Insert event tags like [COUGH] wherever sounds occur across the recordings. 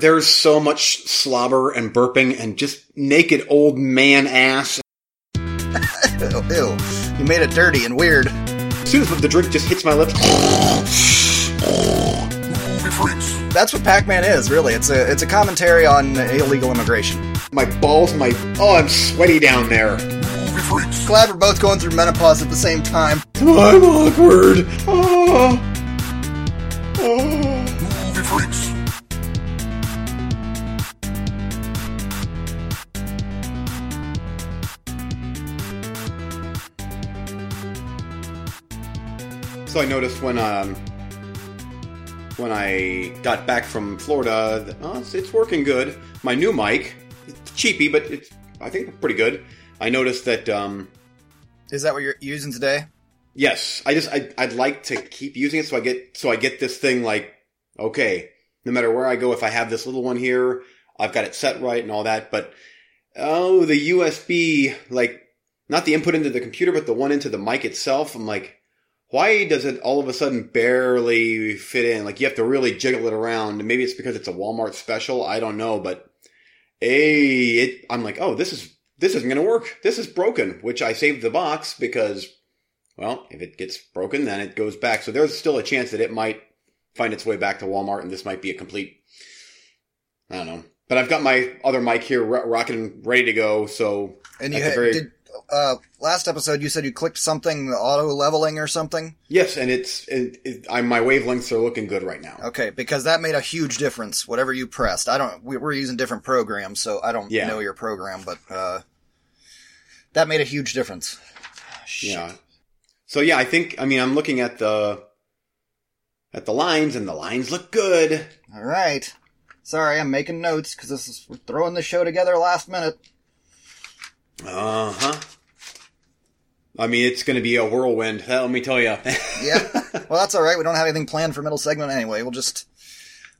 There's so much slobber and burping and just naked old man ass. Ew, [LAUGHS] ew. You made it dirty and weird. As soon as the drink just hits my lips, That's what Pac-Man is, really. It's a it's a commentary on illegal immigration. my balls, my oh, I'm sweaty down there. Glad we're both going through menopause at the same time. I'm awkward. Oh. Oh. So I noticed when um when I got back from Florida, that, oh, it's, it's working good. My new mic, it's cheapy, but it's I think pretty good. I noticed that um Is that what you're using today? Yes, I just I, I'd like to keep using it so I get so I get this thing like okay, no matter where I go, if I have this little one here, I've got it set right and all that. But oh, the USB like not the input into the computer, but the one into the mic itself. I'm like, why does it all of a sudden barely fit in? Like you have to really jiggle it around. Maybe it's because it's a Walmart special. I don't know, but a it, I'm like, oh, this is this isn't going to work. This is broken. Which I saved the box because well, if it gets broken, then it goes back. So there's still a chance that it might find its way back to Walmart, and this might be a complete. I don't know, but I've got my other mic here ro- rocking, ready to go. So And you had, very- did uh last episode you said you clicked something auto leveling or something? yes, and it's it, it, I, my wavelengths are looking good right now. Okay, because that made a huge difference. Whatever you pressed, I don't. We, we're using different programs, so I don't Yeah. know your program, but uh, that made a huge difference. Yeah. So yeah, I think I mean I'm looking at the at the lines, and the lines look good. All right. Sorry, I'm making notes because this is we're throwing the show together last minute. Uh huh. I mean, it's going to be a whirlwind. Let me tell you. [LAUGHS] Yeah. well, that's all right. We don't have anything planned for middle segment anyway. We'll just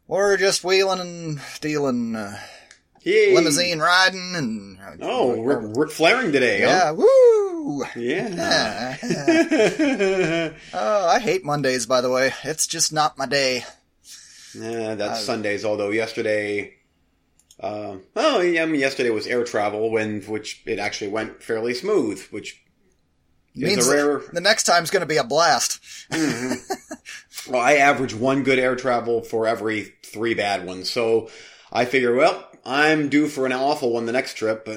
we're just wheeling and dealing, uh, limousine riding, and Oh, we're, we're Flaring today, yeah, huh? woo. Yeah. [LAUGHS] Oh, I hate Mondays. By the way, it's just not my day. yeah, that's Uh, Sundays. Although yesterday, um, oh yeah, I mean yesterday was air travel, when which it actually went fairly smooth, which is Means a rare. the next time's going to be a blast. [LAUGHS] Well, I average one good air travel for every three bad ones, so I figure, well, I'm due for an awful one the next trip.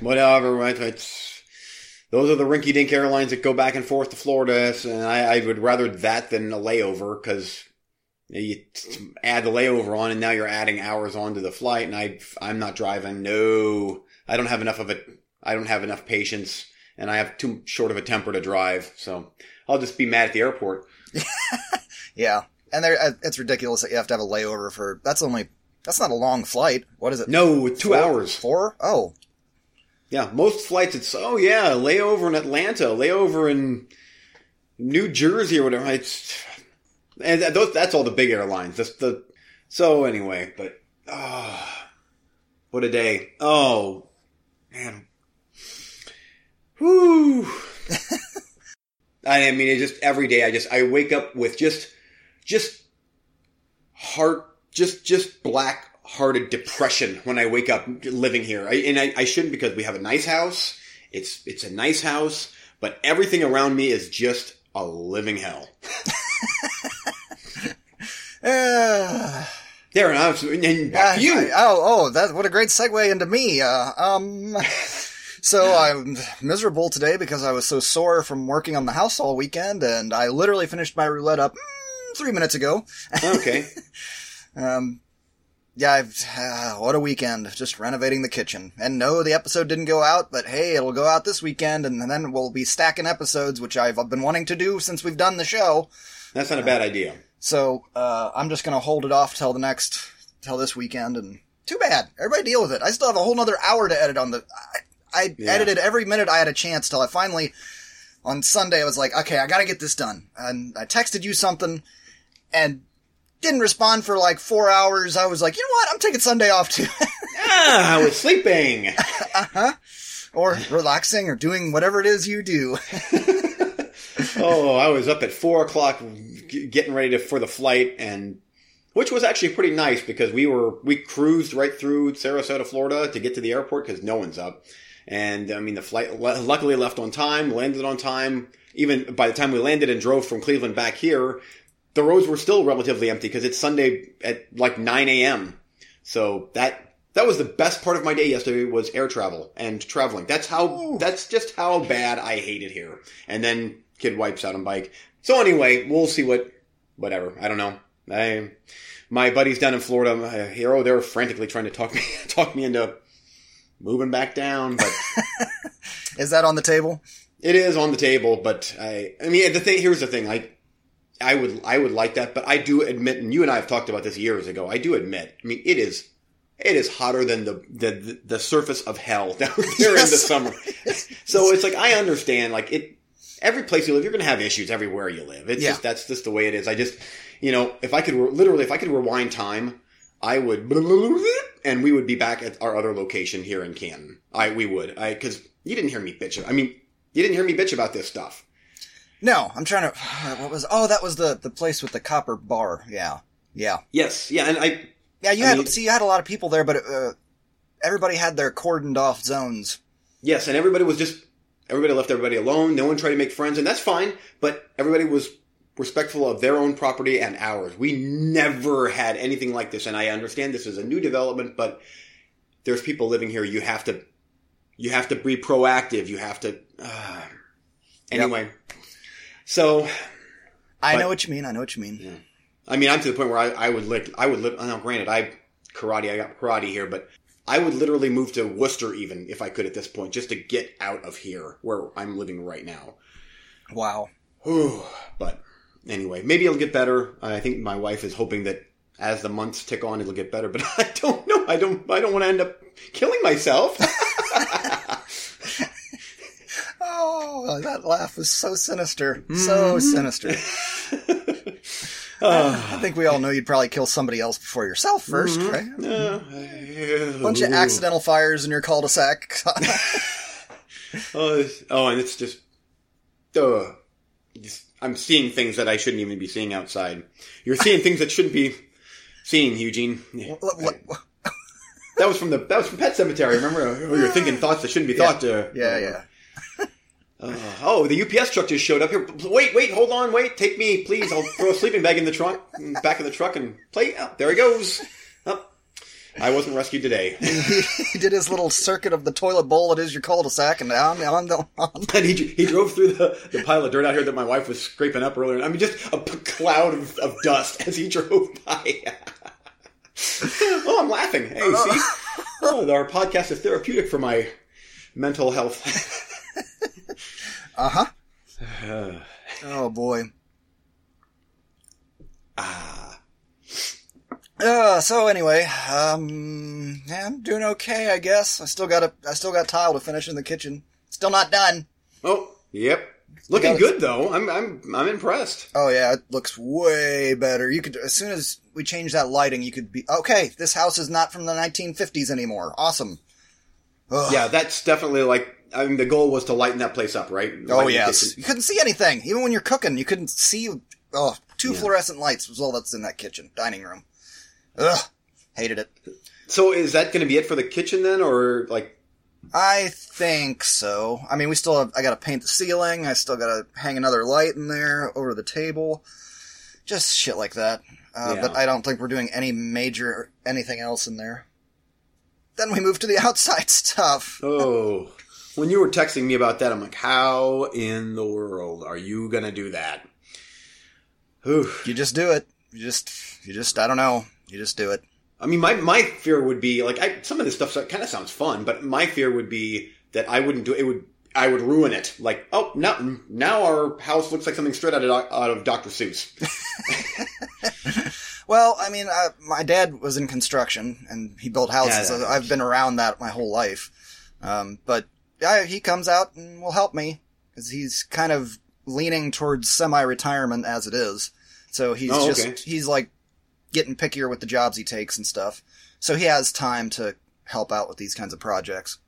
Whatever, right? It's those are the rinky-dink airlines that go back and forth to Florida, and I, I would rather that than a layover because you add the layover on, and now you're adding hours onto the flight, and I I'm not driving. No, I don't have enough of it. I don't have enough patience, and I have too short of a temper to drive. So I'll just be mad at the airport. [LAUGHS] Yeah, and there, uh, it's ridiculous that you have to have a layover for. That's only. That's not a long flight. What is it? No, two Four? hours. Four? Oh, Yeah, most flights it's oh yeah, layover in Atlanta, layover in New Jersey or whatever. It's and those, that's all the big airlines. That's the so anyway, but ah, what a day! Oh man, whoo! [LAUGHS] I mean, it just every day. I just I wake up with just just heart just just black hearted depression when I wake up living here. I, and I, I shouldn't because we have a nice house. It's it's a nice house, but everything around me is just a living hell. [LAUGHS] Uh, There and I was, and back uh, to you. I- oh, oh, that what a great segue into me. Uh, um, [LAUGHS] so I'm miserable today because I was so sore from working on the house all weekend, and I literally finished my roulette up mm, three minutes ago. okay. [LAUGHS] Um, yeah, I've, uh, what a weekend. Just renovating the kitchen. And no, the episode didn't go out, but hey, it'll go out this weekend, and then we'll be stacking episodes, which I've been wanting to do since we've done the show. That's not a bad idea. So, uh, I'm just gonna hold it off till the next, till this weekend, and too bad. Everybody deal with it. I still have a whole nother hour to edit on the, I, I Yeah. edited every minute I had a chance till I finally, on Sunday, I was like, okay, I gotta get this done. And I texted you something, and didn't respond for like four hours. I was like, you know what? I'm taking Sunday off too. [LAUGHS] Ah, I was sleeping. [LAUGHS] huh? or relaxing or doing whatever it is you do. [LAUGHS] oh, I was up at four o'clock getting ready to, for the flight, and which was actually pretty nice because we were we cruised right through Sarasota, Florida, to get to the airport because no one's up. And I mean, the flight luckily left on time, landed on time. Even by the time we landed and drove from Cleveland back here, the roads were still relatively empty because it's Sunday at like 9 a.m. So that that was the best part of my day yesterday was air travel and traveling. That's how Ooh. that's just how bad I hate it here. And then kid wipes out on bike. So anyway, we'll see what whatever. I don't know. I my buddies down in Florida, uh, hero, they're frantically trying to talk me [LAUGHS] talk me into moving back down. But [LAUGHS] is that on the table? It is on the table, but I I mean the thing here's the thing I I would I would like that, but I do admit, and you and I have talked about this years ago. I do admit. I mean, it is it is hotter than the the the surface of hell [LAUGHS] down there yes. in the summer. so it's like I understand, like it. Every place you live, you're going to have issues everywhere you live. It's yeah. just that's just the way it is. I just, you know, if I could literally, if I could rewind time, I would, [LAUGHS] and we would be back at our other location here in Canton. I we would, I because you didn't hear me bitch. I mean, you didn't hear me bitch about this stuff. No, I'm trying to. [SIGHS] What was? Oh, that was the the place with the copper bar. Yeah, yeah. Yes, yeah, and I yeah, you I had mean, see, you had a lot of people there, but uh, everybody had their cordoned off zones. Yes, and everybody was just everybody left everybody alone. No one tried to make friends, and that's fine. But everybody was respectful of their own property and ours. We never had anything like this, and I understand this is a new development, but there's people living here. You have to, you have to be proactive. You have to. Uh, anyway, yep. so I but, know what you mean. I know what you mean. Yeah. I mean, I'm to the point where I, I would lick, I would live, now granted, I, karate, I got karate here, but I would literally move to Worcester even if I could at this point, just to get out of here where I'm living right now. Wow. but anyway, maybe it'll get better. I think my wife is hoping that as the months tick on, it'll get better, but [LAUGHS] I don't know. I don't, I don't want to end up killing myself. [LAUGHS] oh, that laugh was so sinister. Mm-hmm. So sinister. [LAUGHS] I think we all know you'd probably kill somebody else before yourself 1st mm-hmm. right? Uh, Bunch of accidental fires in your cul-de-sac. [LAUGHS] oh, oh, and it's just, uh, just, I'm seeing things that I shouldn't even be seeing outside. You're seeing things that shouldn't be seen, Eugene. that was from the that was from Pet Sematary. Remember, oh, you're thinking thoughts that shouldn't be thought. Yeah, yeah. yeah. Uh, oh, the UPS truck just showed up here. Wait, wait, hold on, wait. Take me, please. I'll throw a sleeping bag in the trunk, back of the truck, and play. Oh, there he goes. Oh, I wasn't rescued today. [LAUGHS] he did his little circuit of the toilet bowl It is your cul-de-sac, and on, on, the, on. And he, he drove through the, the pile of dirt out here that my wife was scraping up earlier. I mean, just a cloud of, of dust as he [LAUGHS] drove by. oh, I'm laughing. Hey, see? Oh, our podcast is therapeutic for my mental health. [LAUGHS] Uh huh. [SIGHS] oh boy. Ah. Uh, so anyway, um, yeah, I'm doing okay, I guess. I still got a, I still got tile to finish in the kitchen. Still not done. Oh, yep. Looking good though. I'm, I'm, I'm impressed. Oh yeah, it looks way better. You could, as soon as we change that lighting, you could be, okay, this house is not from the 1950s anymore. Awesome. Ugh. Yeah, that's definitely like I mean, the goal was to lighten that place up, right? Oh yes, you couldn't see anything. Even when you're cooking, you couldn't see. Oh, two yeah. fluorescent lights was all that's in that kitchen dining room. Ugh, hated it. So is that going to be it for the kitchen then, or like? I think so. I mean, we still have. I got to paint the ceiling. I still got to hang another light in there over the table. Just shit like that. Uh, yeah. But I don't think we're doing any major anything else in there. Then we move to the [LAUGHS] outside stuff. Oh when you were texting me about that, I'm like, how in the world are you going to do that? Oof. You just do it. You just, you just, I don't know. You just do it. I mean, my, my fear would be like, I, some of this stuff kind of sounds fun, but my fear would be that I wouldn't do it. Would, I would ruin it. Like, oh, now, now our house looks like something straight out of, out of Dr. Seuss. [LAUGHS] [LAUGHS] well, I mean, I, my dad was in construction and he built houses. Yeah, I've been around that my whole life. Um, but yeah, he comes out and will help me because he's kind of leaning towards semi-retirement as it is. So he's oh, just he's like getting pickier with the jobs he takes and stuff. So he has time to help out with these kinds of projects.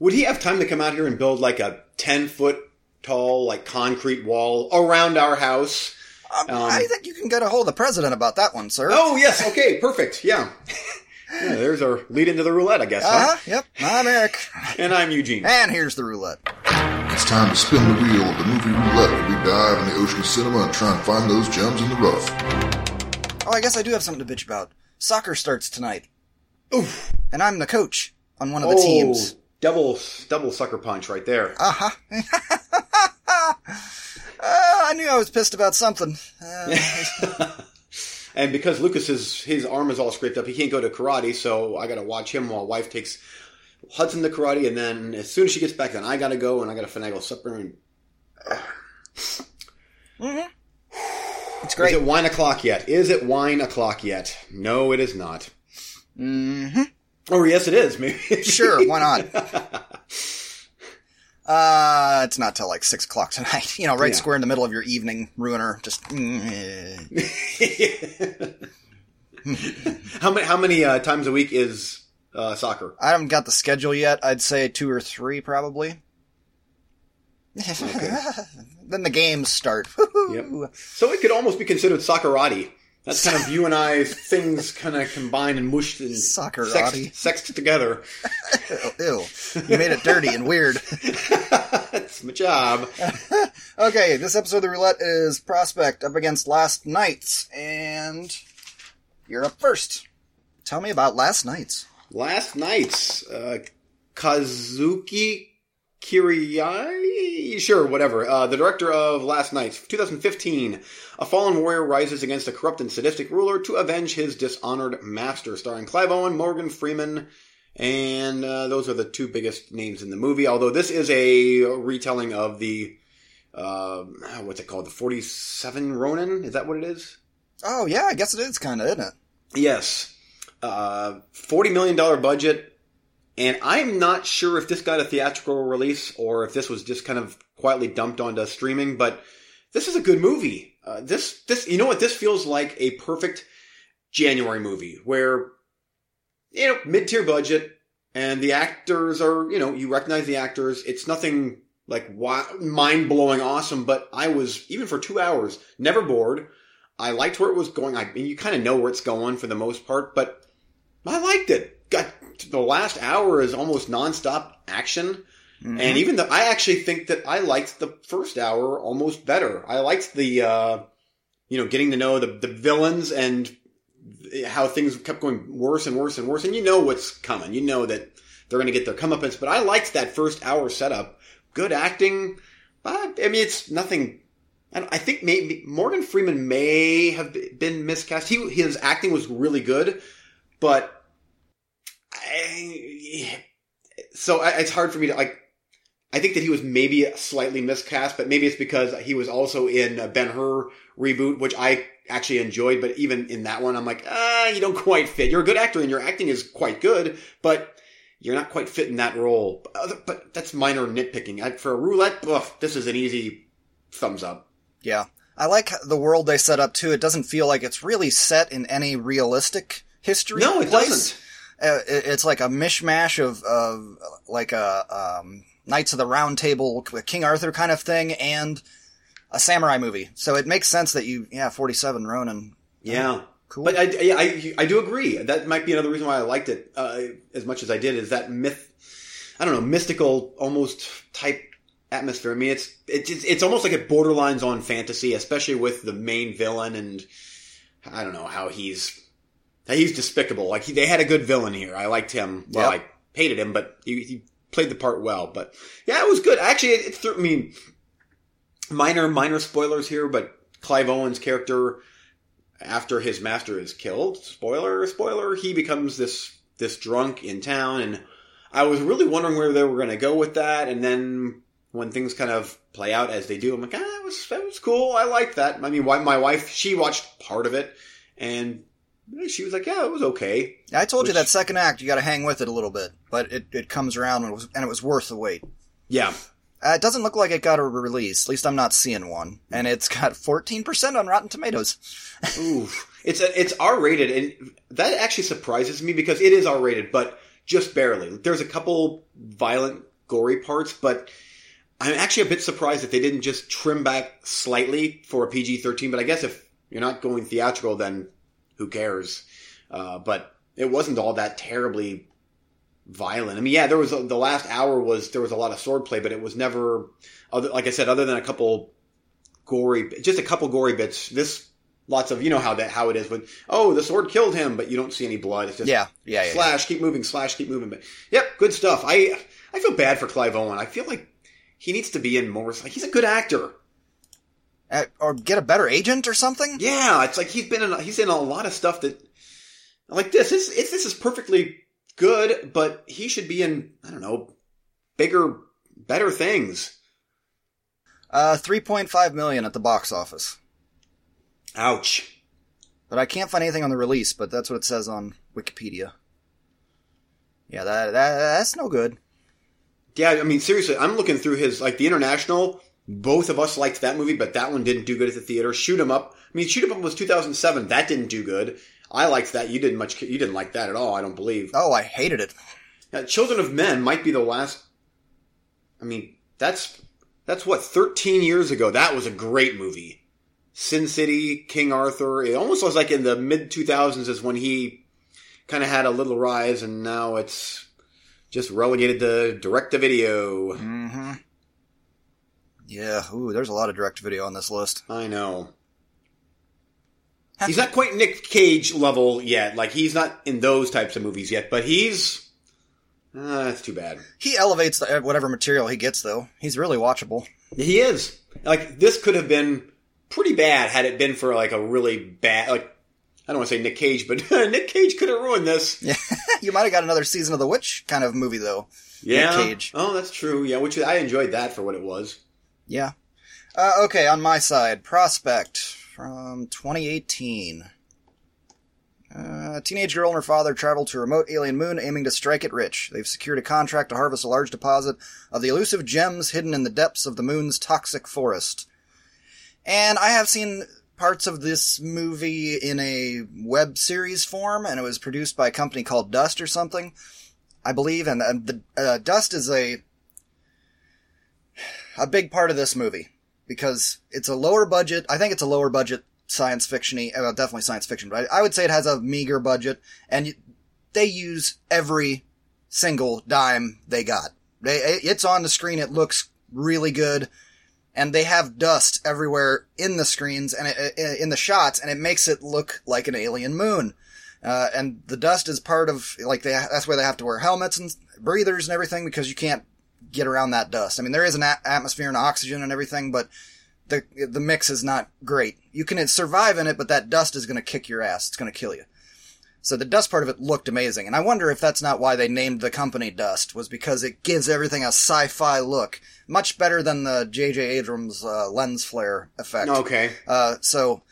Would he have time to come out here and build like a ten foot tall like concrete wall around our house? Um, Um, I think you can get a hold of the president about that one, sir. Oh yes, okay, perfect. Yeah. [LAUGHS] yeah there's our lead into the roulette, I guess. Uh huh? huh. Yep. I'm Eric. And I'm Eugene. And here's the roulette. It's time to spin the wheel of the movie roulette where we dive in the ocean of cinema and try and find those gems in the rough. Oh, I guess I do have something to bitch about. Soccer starts tonight, Oof. and I'm the coach on one of the Oh, teams. double double sucker punch right there. Uh huh. [LAUGHS] uh, I knew I was pissed about something. Uh, [LAUGHS] And because Lucas is his arm is all scraped up, he can't go to karate, so I got to watch him while wife takes Hudson to karate, and then as soon as she gets back, then I got to go and I got to finagle supper. And [SIGHS] it's great. is it wine o'clock yet? Is it wine o'clock yet? No, it is not. Mm-hmm. Or yes, it is. [LAUGHS] Maybe. Sure, why not? [LAUGHS] Uh, it's not till like six o'clock tonight. [LAUGHS] You know, right Yeah. square in the middle of your evening, ruiner. Just [LAUGHS] how many how many uh, times a week is uh, soccer? I haven't got the schedule yet. I'd say two or three, probably. Okay. [LAUGHS] then the games start. Woohoo. So it could almost be considered soccerati. That's kind of you and I things kind of combined and mushed and Soccerati. sexed, sexed together. [LAUGHS] Ew. You made it dirty and weird. [LAUGHS] That's my job. [LAUGHS] Okay, this episode of the roulette is Prospect up against Last Knights, and you're up first. Tell me about Last Knights. Last night's uh, Kazuki Kiriyai, sure, whatever. Uh, the director of Last Knights, 2015. A fallen warrior rises against a corrupt and sadistic ruler to avenge his dishonored master, starring Clive Owen, Morgan Freeman, and uh, those are the two biggest names in the movie. Although this is a retelling of the uh, what's it called, the 47 Ronin? Is that what it is? Oh yeah, I guess it is kind of, isn't it? Yes. Uh, $40 million budget. And I'm not sure if this got a theatrical release or if this was just kind of quietly dumped onto streaming, but this is a good movie. Uh, this, this, you know what? This feels like a perfect January movie where, you know, mid-tier budget and the actors are, you know, you recognize the actors. It's nothing like mind-blowing awesome, but I was, even for two hours, never bored. I liked where it was going. I mean, you kind of know where it's going for the most part, but I liked it. Got the last hour is almost nonstop action, Mhm. and even though I actually think that I liked the first hour almost better. I liked the, uh, you know, getting to know the the villains and how things kept going worse and worse and worse, and you know what's coming. You know that they're going to get their comeuppance. But I liked that first hour setup. Good acting. But, I mean, it's nothing. I, I think maybe Morgan Freeman may have been miscast. He his acting was really good, but I, so I, it's hard for me to like. I think that he was maybe slightly miscast, but maybe it's because he was also in Ben Hur reboot, which I actually enjoyed. But even in that one, I'm like, ah, you don't quite fit. You're a good actor, and your acting is quite good, but you're not quite fit in that role. But, but that's minor nitpicking. I, for a roulette, this is an easy thumbs up. Yeah. I like the world they set up too. It doesn't feel like it's really set in any realistic history. No, it place. doesn't. Uh, it- it's like a mishmash of, of like a um, Knights of the Round Table, King Arthur kind of thing, and a samurai movie. So it makes sense that you, yeah, 47 Ronin. Yeah. Cool. But I, yeah, I, I do agree. That might be another reason why I liked it uh, as much as I did. Is that myth? I don't know, mystical, almost type atmosphere. I mean, it's it's it's almost like it borderlines on fantasy, especially with the main villain, and I don't know how he's he's despicable. Like he, they had a good villain here. I liked him. Well, Yep. I hated him, but he, he played the part well. But yeah, it was good. Actually, it, it threw, I mean, minor minor spoilers here, but Clive Owen's character after his master is killed, spoiler, spoiler, he becomes this this drunk in town, and I was really wondering where they were going to go with that. And then when things kind of play out as they do, I'm like, ah, that was that was cool. I like that. I mean, why- my wife she watched part of it, and she was like, yeah, it was okay. I told you that second act, you got to hang with it a little bit, but it, it comes around and it was, and it was worth the wait. Yeah, Uh, it doesn't look like it got a release. At least I'm not seeing one. And it's got 14% on Rotten Tomatoes. [LAUGHS] Ooh, it's a, it's R rated, and that actually surprises me because it is R rated, but just barely. There's a couple violent, gory parts, but I'm actually a bit surprised that they didn't just trim back slightly for a PG 13, but I guess if you're not going theatrical, then who cares? Uh, but it wasn't all that terribly violent. I mean, yeah, there was a, the last hour was there was a lot of swordplay, but it was never, other, like I said, other than a couple gory, just a couple gory bits. This lots of you know how that how it is when oh the sword killed him, but you don't see any blood. It's just Yeah, yeah, yeah. slash, keep moving, slash, keep moving. But yep, good stuff. I I feel bad for Clive Owen. I feel like he needs to be in more. Like he's a good actor. Uh, or get a better agent or something. Yeah, it's like he's been in. He's in a lot of stuff that like this. This it's, this is perfectly good, but he should be in. I don't know, bigger, better things. Uh, three point five million at the box office. Ouch. But I can't find anything on the release. But that's what it says on Wikipedia. Yeah, that, that that's no good. Yeah, I mean seriously, I'm looking through his like the international. Both of us liked that movie, but that one didn't do good at the theater. Shoot 'em up. I mean, Shoot 'em up was 2007. That didn't do good. I liked that. You didn't much. You didn't like that at all. I don't believe. Oh, I hated it. Uh, Children of Men might be the last. I mean, that's that's what 13 years ago. That was a great movie. Sin City, King Arthur. It almost was like in the mid 2000s is when he kind of had a little rise, and now it's just relegated to direct to video. Mm-hmm. Yeah. Ooh, there's a lot of direct video on this list. I know. He's not quite Nick Cage level yet. Like he's not in those types of movies yet, but he's. Uh, that's too bad. He elevates the, whatever material he gets, though. He's really watchable. He is. Like this could have been pretty bad had it been for like a really bad like I don't want to say Nick Cage, but [LAUGHS] Nick Cage could have ruined this. Yeah, [LAUGHS] you might have got another season of the Witch kind of movie, though. Yeah. Nick Cage. Oh, that's true. Yeah, which I enjoyed that for what it was. Yeah. Uh, okay, on my side, Prospect from 2018. Uh, a teenage girl and her father travel to a remote alien moon aiming to strike it rich. They've secured a contract to harvest a large deposit of the elusive gems hidden in the depths of the moon's toxic forest. And I have seen parts of this movie in a web series form, and it was produced by a company called Dust or something, I believe. And, and the uh, Dust is a a big part of this movie because it's a lower budget. I think it's a lower budget science fictiony, uh, definitely science fiction, but I, I would say it has a meager budget, and they use every single dime they got. They, it's on the screen. It looks really good, and they have dust everywhere in the screens and it, in the shots, and it makes it look like an alien moon. Uh, and the dust is part of like they, that's where they have to wear helmets and breathers and everything because you can't get around that dust. I mean, there is an a- atmosphere and oxygen and everything, but the the mix is not great. You can survive in it, but that dust is going to kick your ass. It's going to kill you. So the dust part of it looked amazing, and I wonder if that's not why they named the company Dust was because it gives everything a sci-fi look, much better than the J.J. Abrams uh, lens flare effect. Okay. Uh, so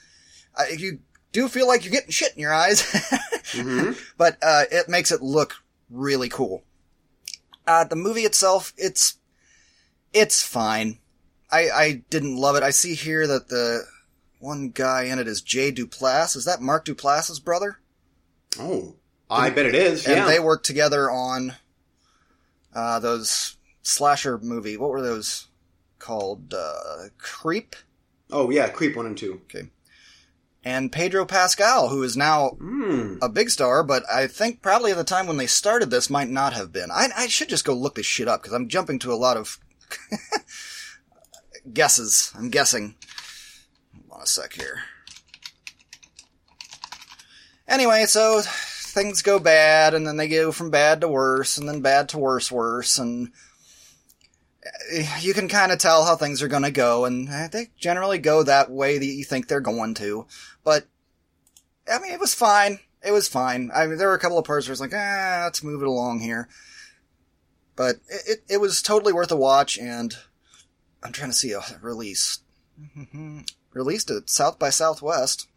uh, you do feel like you're getting shit in your eyes, [LAUGHS] hmm but uh, it makes it look really cool. Uh, the movie itself, it's it's fine. I I didn't love it. I see here that the one guy in it is Jay Duplass. Is that Mark Duplass's brother? Oh, I bet it is. And Yeah. they worked together on uh, those slasher movie. What were those called? Uh, Creep oh, yeah. Creep one and two. And Pedro Pascal, who is now Hmm. a big star, but I think probably at the time when they started this might not have been. I, I should just go look this shit up because I'm jumping to a lot of [LAUGHS] guesses. I'm guessing. Hold on a sec here. Anyway, so things go bad, and then they go from bad to worse, and then bad to worse, worse, and you can kind of tell how things are going to go, and eh, they generally go that way that you think they're going to. But I mean, it was fine. It was fine. I mean, there were a couple of parts where it's like, ah, let's move it along here. But it, it, it was totally worth a watch, and I'm trying to see a release. [LAUGHS] Released at South by Southwest.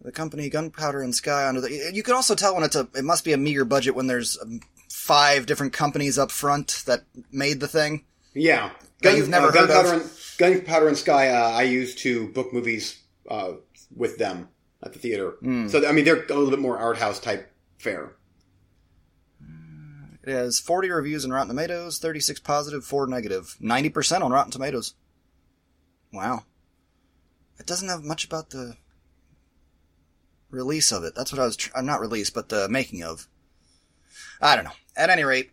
The company Gunpowder and Sky under the. You can also tell when it's a. It must be a meager budget when there's five different companies up front that made the thing. Yeah. That you've never heard Gunpowder of? and, Gunpowder and Sky, uh, I used to book movies uh, with them at the theater. Hmm. So, I mean, they're a little bit more art house type fare. It has 40 reviews on Rotten Tomatoes, 36 positive, 4 negative, 90% on Rotten Tomatoes. Wow. It doesn't have much about the release of it. That's what I was, tr- uh, not release, but the making of. I don't know. At any rate,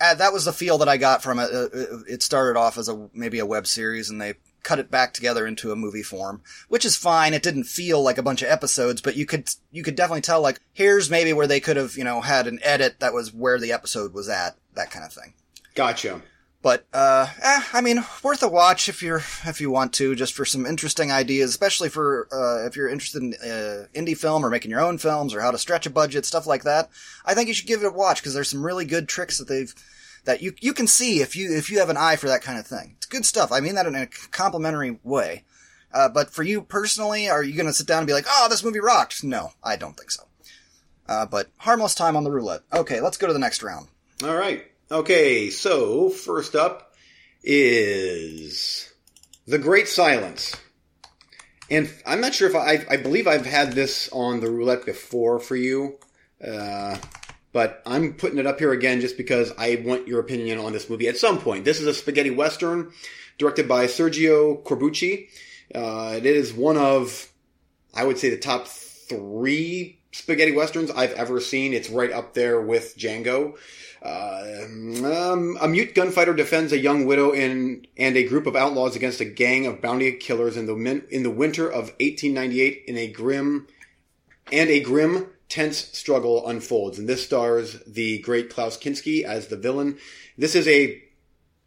uh, that was the feel that I got from it. Uh, uh, it started off as a maybe a web series, and they cut it back together into a movie form, which is fine. It didn't feel like a bunch of episodes, but you could you could definitely tell like here's maybe where they could have you know had an edit that was where the episode was at, that kind of thing. Gotcha. But uh, eh, I mean, worth a watch if you're if you want to, just for some interesting ideas, especially for uh, if you're interested in uh, indie film or making your own films or how to stretch a budget, stuff like that. I think you should give it a watch because there's some really good tricks that they've that you you can see if you if you have an eye for that kind of thing. It's good stuff. I mean that in a complimentary way. Uh, but for you personally, are you going to sit down and be like, "Oh, this movie rocked"? No, I don't think so. Uh, but harmless time on the roulette. Okay, let's go to the next round. All right. Okay, so first up is The Great Silence. And I'm not sure if I, I believe I've had this on the roulette before for you, uh, but I'm putting it up here again just because I want your opinion on this movie at some point. This is a spaghetti western directed by Sergio Corbucci. Uh, it is one of, I would say, the top three spaghetti westerns I've ever seen. It's right up there with Django. Uh, um, a mute gunfighter defends a young widow in, and a group of outlaws against a gang of bounty killers in the min, in the winter of 1898 in a grim and a grim tense struggle unfolds. And this stars the great Klaus Kinski as the villain. This is a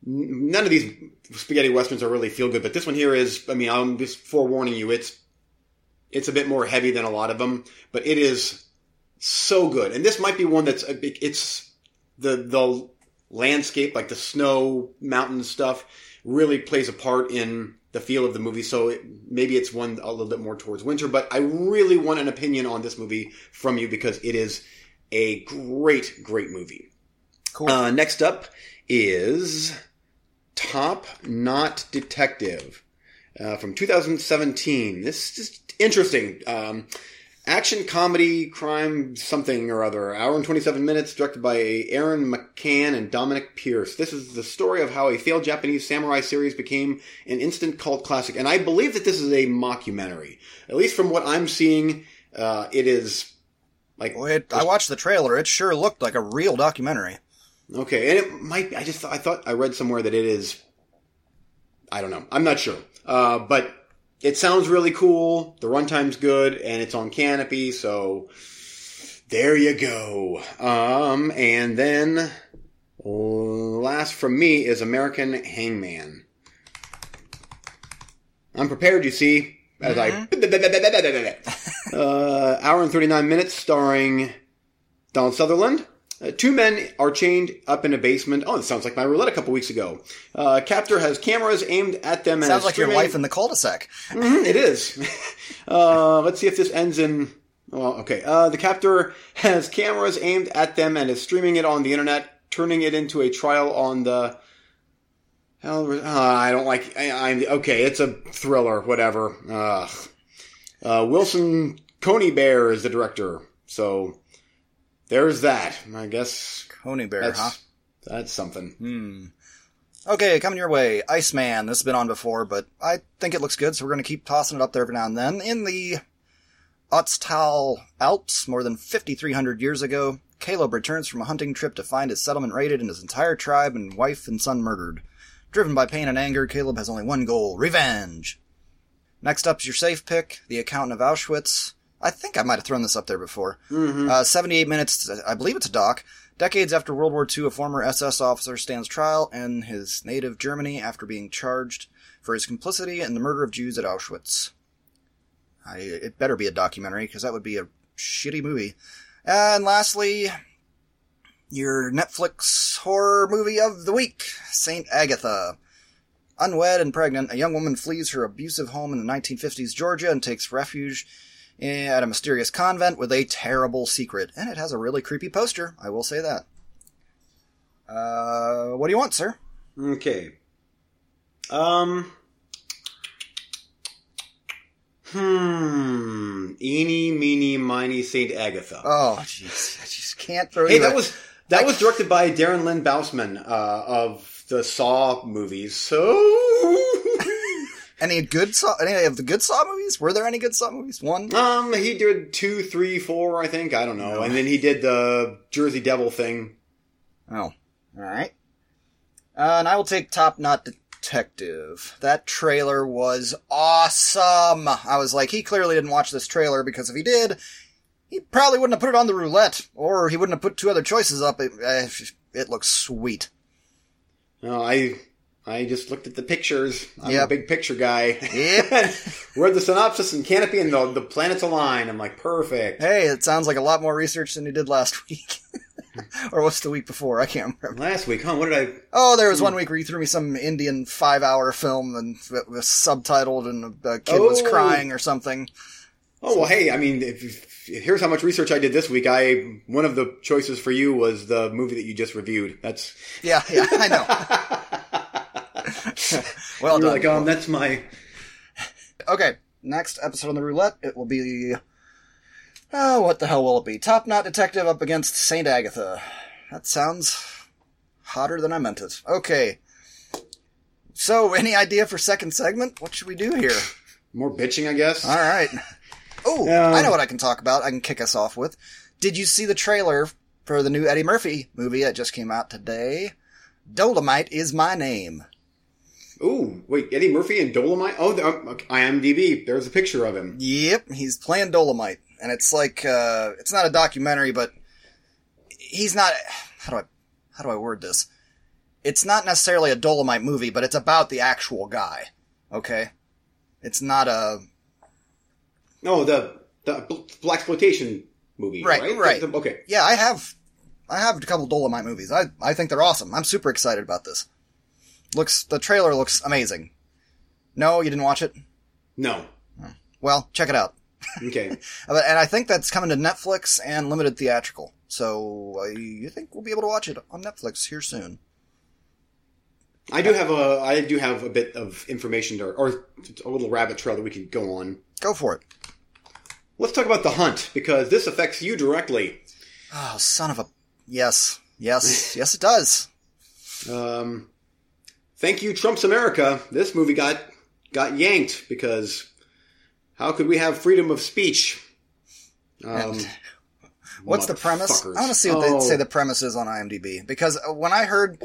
none of these spaghetti westerns are really feel good, but this one here is. I mean, I'm just forewarning you. It's it's a bit more heavy than a lot of them, but it is so good. And this might be one that's it's the the landscape, like the snow, mountain stuff, really plays a part in the feel of the movie. So it, maybe it's one a little bit more towards winter, but I really want an opinion on this movie from you because it is a great, great movie. Cool. Uh, next up is Top Knot Detective uh, from 2017. This is interesting. Um, action comedy crime something or other. Hour and 27 minutes directed by aaron mccann and dominic pearce. This is the story of how a failed japanese samurai series became an instant cult classic and i believe that this is a mockumentary. At least from what i'm seeing uh, it is like Boy, it, I watched the trailer. It sure looked like a real documentary. okay and it might i just i thought i read somewhere that it is i don't know. I'm not sure. Uh, but it sounds really cool. The runtime's good, and it's on Kanopy, so there you go. Um, and then last from me is American Hangman. I'm prepared, you see, as I [LAUGHS] uh, hour and 39 minutes, starring Donald Sutherland. Uh, two men are chained up in a basement. Oh, it sounds like my roulette a couple weeks ago. Uh, captor has cameras aimed at them. and Sounds like your life in the cul-de-sac. Mhm, it is. [LAUGHS] Uh, let's see if this ends in. Well, okay. Uh, the captor has cameras aimed at them and is streaming it on the internet, turning it into a trial on the. Hell, uh, I don't like. I, I'm okay. It's a thriller, whatever. Ugh. Uh, Wilson Coneybeare is the director, so there's that. I guess Coneybeare, that's huh? that's something. Hmm. Okay, coming your way, Iceman. This has been on before, but I think it looks good, so we're going to keep tossing it up there every now and then. In the Ötztal Alps, more than 5,300 years ago, Kelab returns from a hunting trip to find his settlement raided and his entire tribe and wife and son murdered. Driven by pain and anger, Kelab has only one goal revenge. Next up is your safe pick, The Accountant of Auschwitz. I think I might have thrown this up there before. Uh, 78 minutes, I believe it's a doc. Decades after World War II, a former SS officer stands trial in his native Germany after being charged for his complicity in the murder of Jews at Auschwitz. I, it better be a documentary, because that would be a shitty movie. And lastly, your Netflix horror movie of the week, Saint Agatha. Unwed and pregnant, a young woman flees her abusive home in the 1950s Georgia and takes refuge at a mysterious convent with a terrible secret. And it has a really creepy poster, I will say that. Uh, what do you want, sir? Okay. Um. Hmm. Eeny, meeny, miny, Saint Agatha. Oh, jeez. I just can't throw hey, that a- was That was directed by Darren Lynn Bousman uh, of the Saw movies. So Any good Saw? Any of the good Saw movies? Were there any good Saw movies? One. um, he did two, three, four, I think. I don't know. No. And then he did the Jersey Devil thing. Oh, all right. Uh, and I will take Top Knot Detective. That trailer was awesome. I was like, he clearly didn't watch this trailer because if he did, he probably wouldn't have put it on the roulette, or he wouldn't have put two other choices up. It, uh, it looks sweet. Oh, I I just looked at the pictures. I'm a big picture guy. Yep. [LAUGHS] Read the synopsis and Kanopy and the, the planets align. I'm like, perfect. Hey, it sounds like a lot more research than you did last week. [LAUGHS] or what's the week before? I can't remember. Last week, huh? What did I? Oh, there was one hmm. week where you threw me some Indian five-hour film and it was subtitled and a kid was Oh. crying or something. Oh well, hey, I mean, if, if, here's how much research I did this week. I one of the choices for you was the movie that you just reviewed. That's Yeah, yeah, I know. [LAUGHS] [LAUGHS] well you're done. like, um, that's my. Okay, next episode on the roulette, it will be. Oh, what the hell will it be? Top Knot Detective up against Saint Agatha. That sounds hotter than I meant it. Okay. So, any idea for second segment? What should we do here? [LAUGHS] More bitching, I guess. All right. Oh, Um, I know what I can talk about. I can kick us off with. Did you see the trailer for the new Eddie Murphy movie that just came out today? Dolomite is my name. Ooh, wait, Eddie Murphy and Dolomite. Oh, the, um, IMDb. There's a picture of him. Yep, he's playing Dolomite, and it's like uh, it's not a documentary, but he's not. How do I how do I word this? It's not necessarily a Dolomite movie, but it's about the actual guy. Okay, it's not a Oh, the the black exploitation movie. Right, Right. right. The- okay. yeah. I have I have a couple Dolomite movies. I I think they're awesome. I'm super excited about this. Looks the trailer looks amazing. No, you didn't watch it. No. Well, check it out. Okay. [LAUGHS] Uh, And I think that's coming to Netflix and limited theatrical. So I think we'll be able to watch it on Netflix here soon. I do have a I do have a bit of information to, or a little rabbit trail that we can go on. Go for it. Let's talk about the hunt because this affects you directly. Oh, son of a. Yes. Yes. [LAUGHS] yes, it does. Um, thank you, Trump's America. This movie got got yanked because how could we have freedom of speech? Um, What's the premise? I want to see what Oh. they say the premise is on IMDb. Because uh, when I heard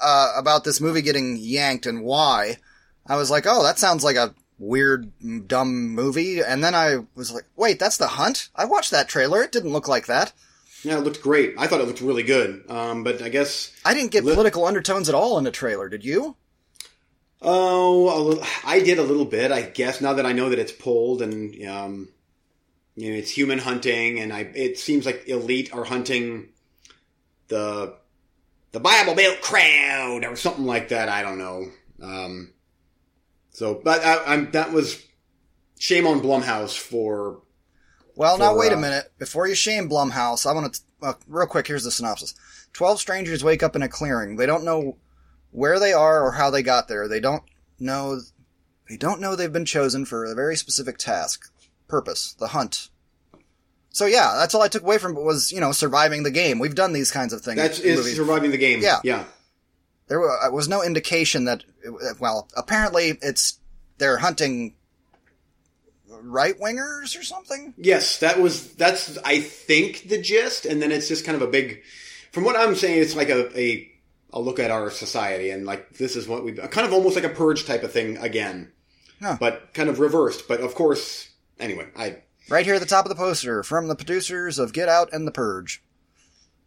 uh, about this movie getting yanked and why, I was like, oh, that sounds like a weird, dumb movie. And then I was like, wait, that's The Hunt? I watched that trailer. It didn't look like that. Yeah, it looked great. I thought it looked really good. Um, but I guess I didn't get Li- political undertones at all in the trailer. Did you? oh, a little, I did a little bit. I guess now that I know that it's pulled and um, you know it's human hunting, and I it seems like elite are hunting the the Bible Belt crowd or something like that. I don't know. Um, so, but I, I'm that was shame on Blumhouse for Well, now for, wait a uh, minute. Before you shame Blumhouse, I want to uh, real quick. Here's the synopsis: Twelve strangers wake up in a clearing. They don't know where they are or how they got there. They don't know. They don't know they've been chosen for a very specific task, purpose, the hunt. So yeah, that's all I took away from it was you know surviving the game. We've done these kinds of things. that's movies. surviving the game. Yeah. yeah. There uh, was no indication that. Well, apparently it's they're hunting right wingers or something. Yes, that was that's I think the gist, and then it's just kind of a big. From what I'm saying, it's like a a, a look at our society, and like this is what we kind of almost like a purge type of thing again, Huh. but kind of reversed. But of course, anyway, I Right here at the top of the poster from the producers of Get Out and The Purge.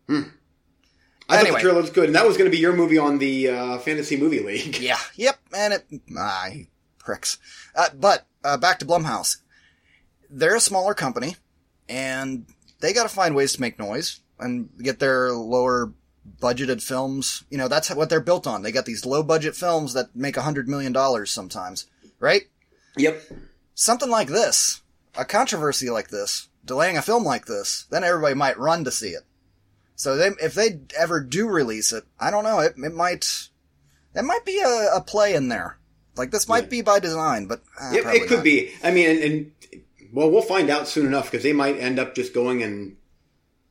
Hmm. I thought Anyway. the trailer was good, and that was going to be your movie on the uh, fantasy movie league. Yeah, yep, and it. my pricks. Uh, but uh, back to Blumhouse. They're a smaller company, and they got to find ways to make noise and get their lower budgeted films. You know, that's what they're built on. They got these low budget films that make a hundred million dollars sometimes, right? Yep. Something like this, a controversy like this, delaying a film like this, then everybody might run to see it. So they, if they ever do release it, I don't know. It, it might, there might be a, a play in there. Like this might Yeah. be by design, but uh, probably it could not. be. I mean, and, and well, we'll find out soon enough because they might end up just going and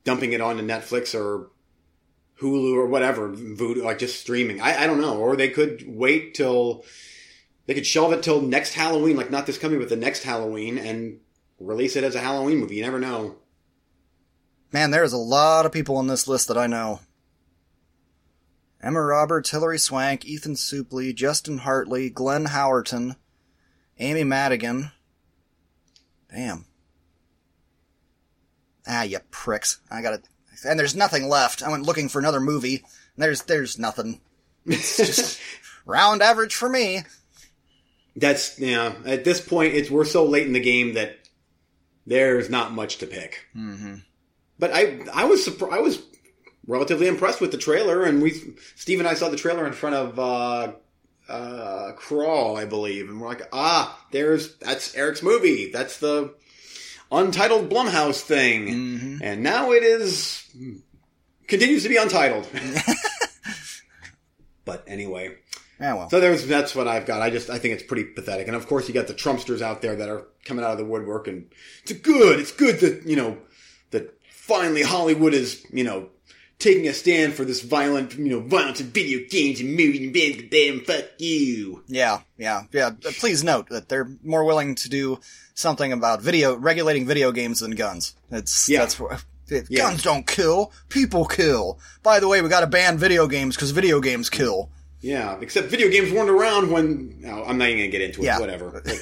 dumping it onto Netflix or Hulu or whatever, Vudu, like just streaming. I, I don't know. Or they could wait till they could shelve it till next Halloween, like not this coming, but the next Halloween, and release it as a Halloween movie. You never know. Man, there's a lot of people on this list that I know. Emma Roberts, Hilary Swank, Ethan Suplee, Justin Hartley, Glenn Howerton, Amy Madigan. Damn. Ah, you pricks. I gotta. And there's nothing left. I went looking for another movie. And there's there's nothing. It's just [LAUGHS] round average for me. That's yeah. At this point, it's we're so late in the game that there's not much to pick. Mm-hmm. But I I was surprised. I was relatively impressed with the trailer, and we Steve and I saw the trailer in front of uh, uh, Crawl, I believe, and we're like, ah, there's that's Eric's movie. That's the untitled Blumhouse thing, Mhm. and now it is continues to be untitled. [LAUGHS] but anyway, Yeah, well. so there's that's what I've got. I just I think it's pretty pathetic, and of course you got the Trumpsters out there that are coming out of the woodwork, and it's good. It's good that you know that finally Hollywood is you know taking a stand for this violent you know violence in video games and movies and bam, bam, fuck you. Yeah, yeah, yeah. Please note that they're more willing to do something about video regulating video games than guns. It's Yeah. that's what. Yeah. Guns don't kill, people kill. By the way, we got to ban video games because video games kill. Yeah, except video games weren't around when. No, I'm not even gonna get into it. Yeah. Whatever. [LAUGHS]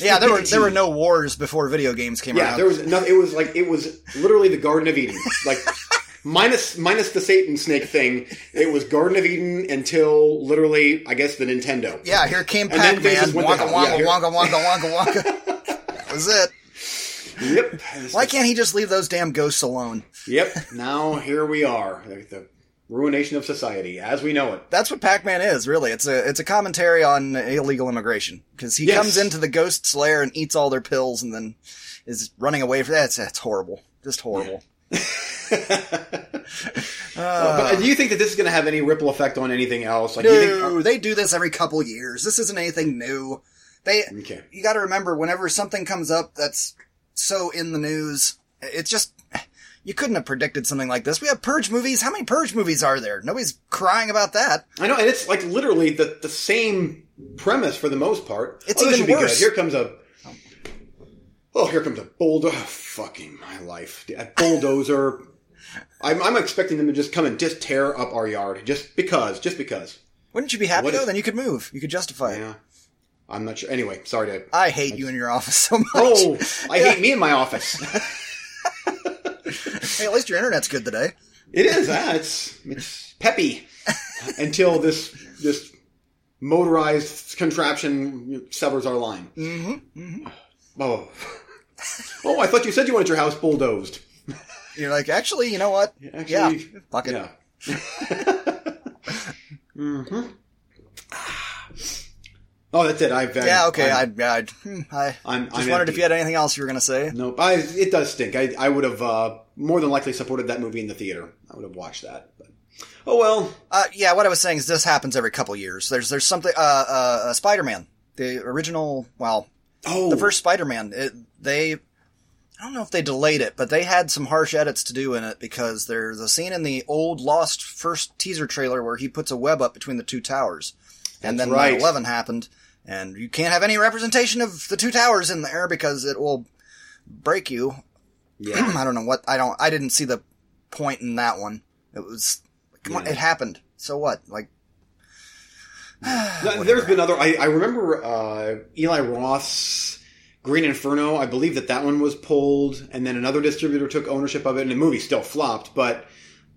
Yeah, there were [LAUGHS] there were no wars before video games came out Yeah, around. there was nothing. It was like it was literally the Garden of Eden. Like minus minus the Satan snake thing. It was Garden of Eden until literally, I guess, the Nintendo. yeah, here came Pac Man. just went to Wonka hell. Yeah, wonka wonka wonka wonka wonka. [LAUGHS] that was it. Yep. Why can't he just leave those damn ghosts alone? Yep. Now here we are. The, ruination of society as we know it. That's what Pac-Man is, really. It's a it's a commentary on illegal immigration because he Yes. comes into the ghosts' lair and eats all their pills and then is running away from that's that's horrible, just horrible. [LAUGHS] [LAUGHS] Uh, but do you think that this is going to have any ripple effect on anything else? Like, do you No, think? they do this every couple years. This isn't anything new. They Okay. you got to remember whenever something comes up that's so in the news, it's just you couldn't have predicted something like this. We have Purge movies. How many Purge movies are there? Nobody's crying about that. I know, and it's like literally the the same premise for the most part. It's oh, even worse. Good. Here comes a. Oh, here comes a bulldozer. [LAUGHS] fucking my life. A bulldozer. I'm, I'm expecting them to just come and just tear up our yard. Just because. Just because. Wouldn't you be happy What though? if- Then you could move. You could justify it. Yeah. I'm not sure. Anyway, sorry to. I hate you in your office so much. Oh, I hate me in my office. [LAUGHS] [LAUGHS] Hey, at least your internet's good today. It is. Ah, it's it's peppy [LAUGHS] until this this motorized contraption severs our line. Mm-hmm. Oh, oh! I thought you said you wanted your house bulldozed. You're like, actually, you know what? Actually, yeah, fuck it. Yeah. [LAUGHS] hmm Oh, that's it. I've Yeah, okay. I, I, hmm, I I'm, just I'm wondered empty. if you had anything else you were going to say. Nope. I, it does stink. I, I would have uh, more than likely supported that movie in the theater. I would have watched that. But, oh well. Uh, yeah, what I was saying is this happens every couple years. There's there's something. Uh, uh, uh Spider-Man, the original. Well, Oh, the first Spider-Man. They, I don't know if they delayed it, but they had some harsh edits to do in it because there's a scene in the old Lost first teaser trailer where he puts a web up between the two towers, and That's then right. 9/11 happened, and you can't have any representation of the two towers in there because it will break you. Yeah. [CLEARS THROAT] I don't know what I don't. I didn't see the point in that one. It was come on, it happened. So what? Like [SIGHS] Th- There's been other. I, I remember uh, Eli Roth's Green Inferno. I believe that that one was pulled, and then another distributor took ownership of it, and the movie still flopped. But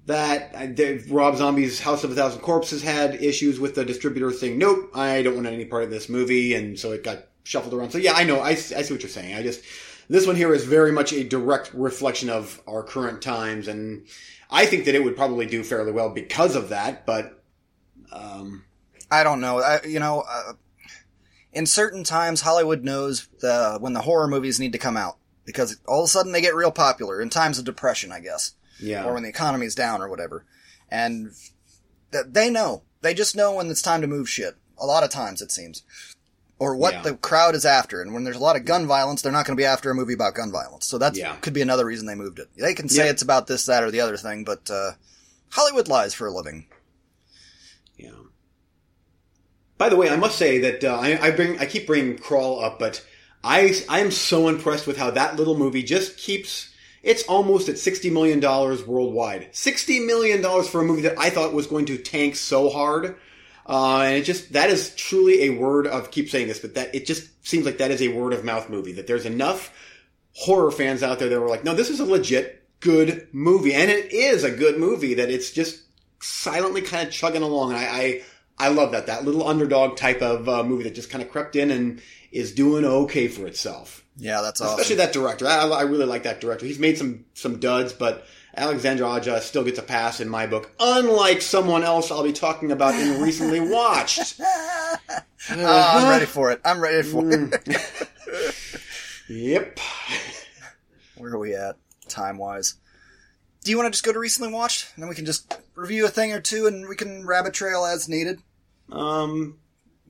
that I- Rob Zombie's House of a Thousand Corpses had issues with the distributor saying, "Nope, I don't want any part of this movie," and so it got shuffled around. So yeah, I know. I see what you're saying. I just this one here is very much a direct reflection of our current times, and I think that it would probably do fairly well because of that. But um, I don't know. I, you know, uh, in certain times, Hollywood knows the, when the horror movies need to come out because all of a sudden they get real popular in times of depression, I guess, yeah, or when the economy's down or whatever. And th- they know. They just know when it's time to move shit. A lot of times, it seems. Or what Yeah. the crowd is after. And when there's a lot of gun violence, they're not going to be after a movie about gun violence. So that Yeah. could be another reason they moved it. They can say Yeah. it's about this, that, or the other thing, but, uh, Hollywood lies for a living. Yeah. By the way, I must say that uh, I, I bring I keep bringing Crawl up, but I I am so impressed with how that little movie just keeps. It's almost at sixty million dollars worldwide. Sixty million dollars for a movie that I thought was going to tank so hard, uh, and it just that is truly a word of keep saying this, but that it just seems like that is a word of mouth movie. That there's enough horror fans out there that were like, no, this is a legit good movie, and it is a good movie. That it's just silently kind of chugging along, and I. I I love that that little underdog type of uh, movie that just kind of crept in and is doing okay for itself. Yeah, that's awesome. Especially that director. I, I really like that director. He's made some some duds, but Alexandre Aja still gets a pass in my book. Unlike someone else I'll be talking about in recently [LAUGHS] watched. oh, I'm ready for it. I'm ready for Mm. it. [LAUGHS] Yep. Where are we at time wise? Do you want to just go to recently watched, and then we can just review a thing or two, and we can rabbit trail as needed? Um.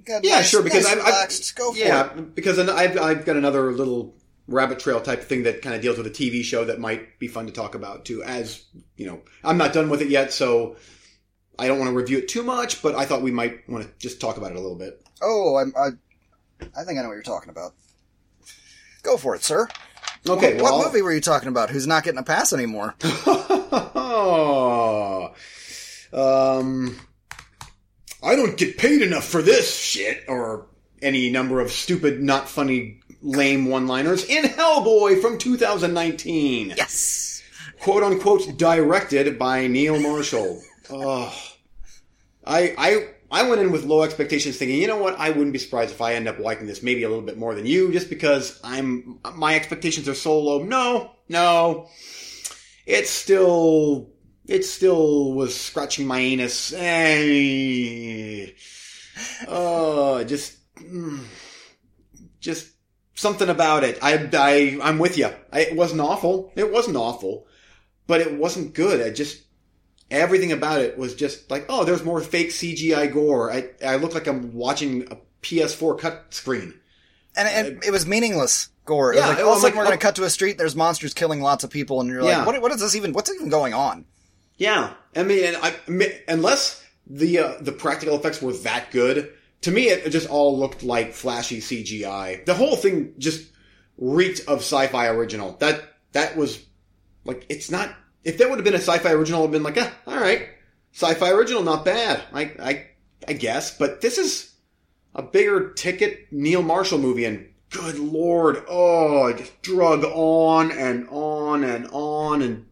Yeah, nice- sure. Because nice I've, relaxed. I've go for it. yeah, it. because I've I've got another little rabbit trail type thing that kind of deals with a TV show that might be fun to talk about too. As you know, I'm not done with it yet, so I don't want to review it too much. But I thought we might want to just talk about it a little bit. Oh, I'm, I, I think I know what you're talking about. Go for it, sir. Okay. what well, movie were you talking about? Who's not getting a pass anymore? [LAUGHS] [LAUGHS] um, I don't get paid enough for this shit, or any number of stupid, not funny, lame one-liners in Hellboy from 2019. Yes. quote unquote directed by Neil Marshall. [LAUGHS] Oh, I I I went in with low expectations, thinking, you know what, I wouldn't be surprised if I end up liking this maybe a little bit more than you, just because I'm my expectations are so low. No, no, it's still it still was scratching my anus. Eh. Oh, just mm, just something about it. I I I'm with you. It wasn't awful. It wasn't awful but it wasn't good. I just everything about it was just like, oh, there's more fake CGI gore. I I look like I'm watching a PS4 cutscene. And, and it was meaningless gore. It Yeah, was like, it all of a was sudden like- we're going to cut to a street, there's monsters killing lots of people, and you're Yeah. like, what, what is this even, what's even going on? Yeah, I mean, and I, unless the uh, the practical effects were that good, to me it just all looked like flashy CGI. The whole thing just reeked of sci-fi original. That that was like it's not. If that would have been a sci-fi original, I'd been like, ah, all right, sci-fi original, not bad. I I I guess, but this is a bigger ticket Neil Marshall movie, and good lord, oh, it just drug on and on and on and.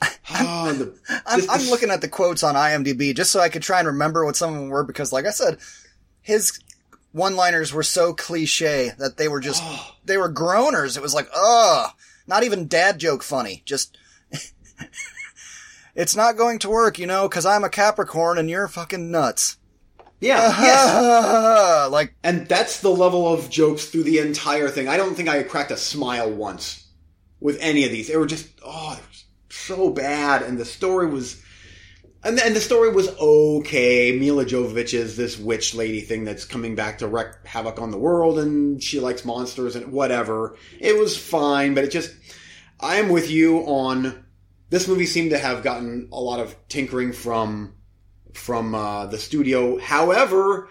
[LAUGHS] Oh, the, I'm, I'm looking at the quotes on IMDb just so I could try and remember what some of them were because, like I said, his one-liners were so cliche that they were just Oh. they were groaners. It was like, ugh, not even dad joke funny. Just [LAUGHS] it's not going to work, you know, because I'm a Capricorn and you're fucking nuts. Yeah, uh-huh. yes. [LAUGHS] like And that's the level of jokes through the entire thing. I don't think I cracked a smile once with any of these. They were just, oh, they were so bad. And the story was, and the, and the story was okay. Milla Jovovich is this witch lady thing that's coming back to wreak havoc on the world and she likes monsters and whatever. It was fine, but it just, I'm with you on, this movie seemed to have gotten a lot of tinkering from, from, uh, the studio. However,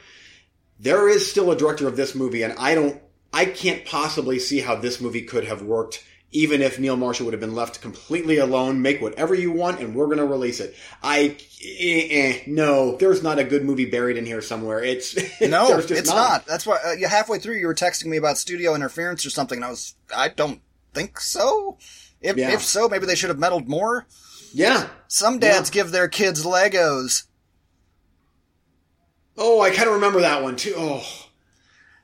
there is still a director of this movie, and I don't, I can't possibly see how this movie could have worked, even if Neil Marshall would have been left completely alone. Make whatever you want, and we're going to release it. I, eh, eh, no, there's not a good movie buried in here somewhere. It's [LAUGHS] no, it's not. That's why uh, you halfway through you were texting me about studio interference or something, and I was I don't think so. If Yeah. if so, maybe they should have meddled more. Yeah. Some dads give their kids Legos. Oh, I kind of remember that one too. Oh,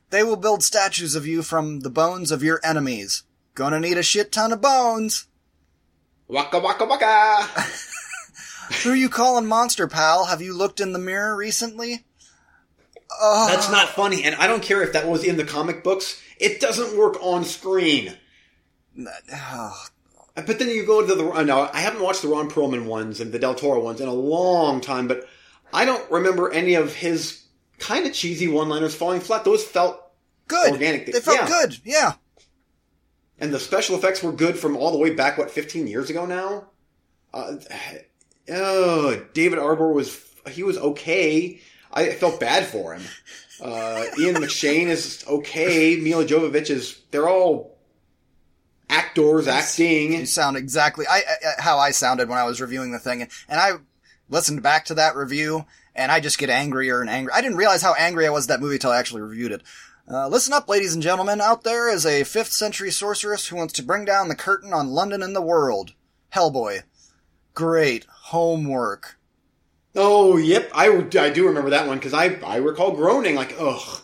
They will build statues of you from the bones of your enemies. Gonna need a shit ton of bones. waka waka waka. [LAUGHS] Who you calling monster pal? Have you looked in the mirror recently? Oh, That's not funny, and I don't care if that was in the comic books. It doesn't work on screen. oh, [SIGHS] But then you go to the uh, now. I haven't watched the Ron Perlman ones and the Del Toro ones in a long time, but I don't remember any of his kind of cheesy one-liners falling flat. Those felt good. Organic. They felt Yeah. good. Yeah. and the special effects were good from all the way back what 15 years ago now. Uh, oh, David Harbour was he was okay. I felt bad for him. Uh, Ian McShane is okay. Milla Jovovich is. They're all actors acting. You sound exactly I, I, how I sounded when I was reviewing the thing, and I listened back to that review, and I just get angrier and angrier. I didn't realize how angry I was at that movie until I actually reviewed it. Uh, listen up, ladies and gentlemen. Out there is a 5th century sorceress who wants to bring down the curtain on London and the world. Hellboy. Great homework. Oh, yep. I, I do remember that one because I, I recall groaning like, ugh.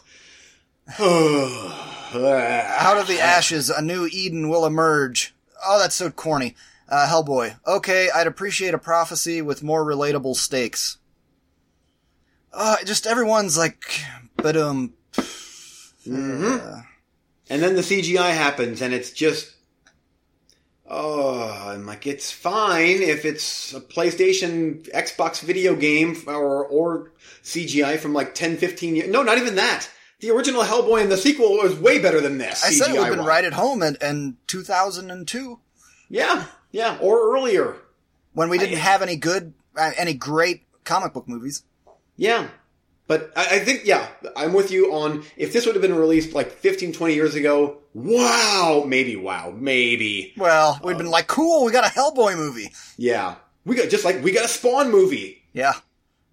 [SIGHS] Out of the ashes, a new Eden will emerge. Oh, that's so corny. Uh, Hellboy. Okay, I'd appreciate a prophecy with more relatable stakes. Uh, just everyone's like, but um. Mm-hmm. And then the CGI happens, and it's just. Oh, I'm like, it's fine if it's a PlayStation, Xbox video game, or or CGI from like 10, 15 years. No, not even that. The original Hellboy and the sequel was way better than this. I said it would have been right at home in, in 2002 Yeah, yeah, or earlier. when we didn't I- have any good, uh, any great comic book movies. Yeah. But I, I think, yeah, I'm with you on if this would have been released like 15, 20 years ago, wow, maybe wow, maybe. Well, we'd been like, cool, we got a Hellboy movie. Yeah. We got, just like, we got a Spawn movie. Yeah.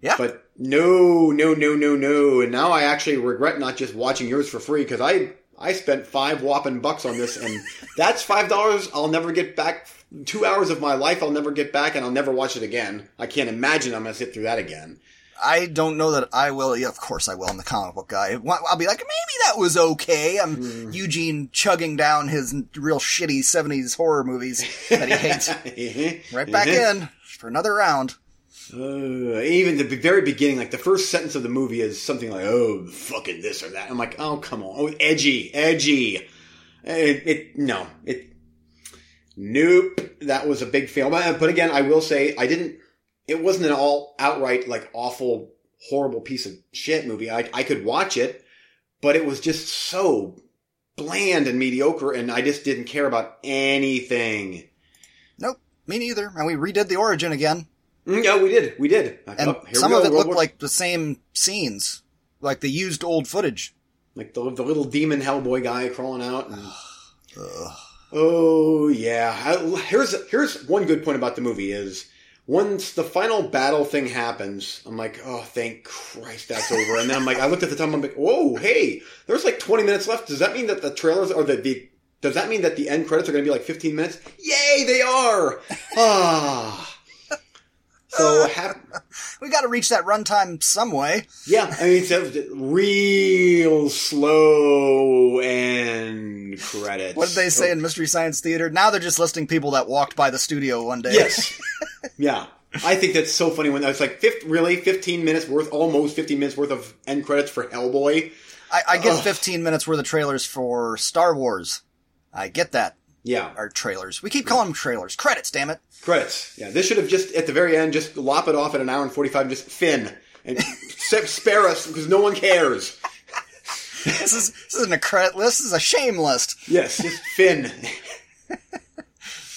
Yeah. But no, no, no, no, no. And now I actually regret not just watching yours for free because I, I spent five whopping bucks on this and [LAUGHS] that's five dollars I'll never get back. Two hours of my life I'll never get back and I'll never watch it again. I can't imagine I'm going to sit through that again. I don't know that I will. Yeah, of course I will. I'm the comic book guy. I'll be like, maybe that was okay. I'm Hmm. Eugene chugging down his real shitty 70s horror movies that he hates. [LAUGHS] right back in for another round. Uh, even the very beginning, like the first sentence of the movie is something like, "Oh, fucking this or that." I'm like, "Oh, come on, oh, edgy, edgy." It, it no, it nope. That was a big fail. But, but again, I will say I didn't. It wasn't an all outright like awful, horrible piece of shit movie. I I could watch it, but it was just so bland and mediocre, and I just didn't care about anything. Nope, me neither. And we redid the origin again. Mm, Yeah, we did. We did. And Oh, we some go. of it World looked War- like the same scenes. Like they used old footage. Like the, the little demon Hellboy guy crawling out. And, [SIGHS] Ugh. Oh yeah. I- here's here's one good point about the movie is once the final battle thing happens, I'm like, oh thank Christ that's over. And then I'm like, I looked at the time, I'm like, whoa, hey, there's like 20 minutes left. Does that mean that the trailers or the, the does that mean that the end credits are going to be like 15 minutes? Yay, they are. [LAUGHS] Ah. So uh, hap- [LAUGHS] We got to reach that runtime some way. Yeah, I mean, it's real slow and credits. What did they say oh. in Mystery Science Theater? Now they're just listing people that walked by the studio one day. Yes. [LAUGHS] yeah. I think that's so funny when it's like, fif- really, 15 minutes worth, almost 15 minutes worth of end credits for Hellboy. I, I get Ugh. 15 minutes worth of trailers for Star Wars. I get that. Yeah. Or trailers. We keep calling them trailers. Credits, damn it. Credits. Yeah. This should have just, at the very end, just lop it off at an hour and 45 and just fin. And [LAUGHS] spare us because no one cares. This is this isn't a credit list. This is a shame list. Yes, just fin. [LAUGHS]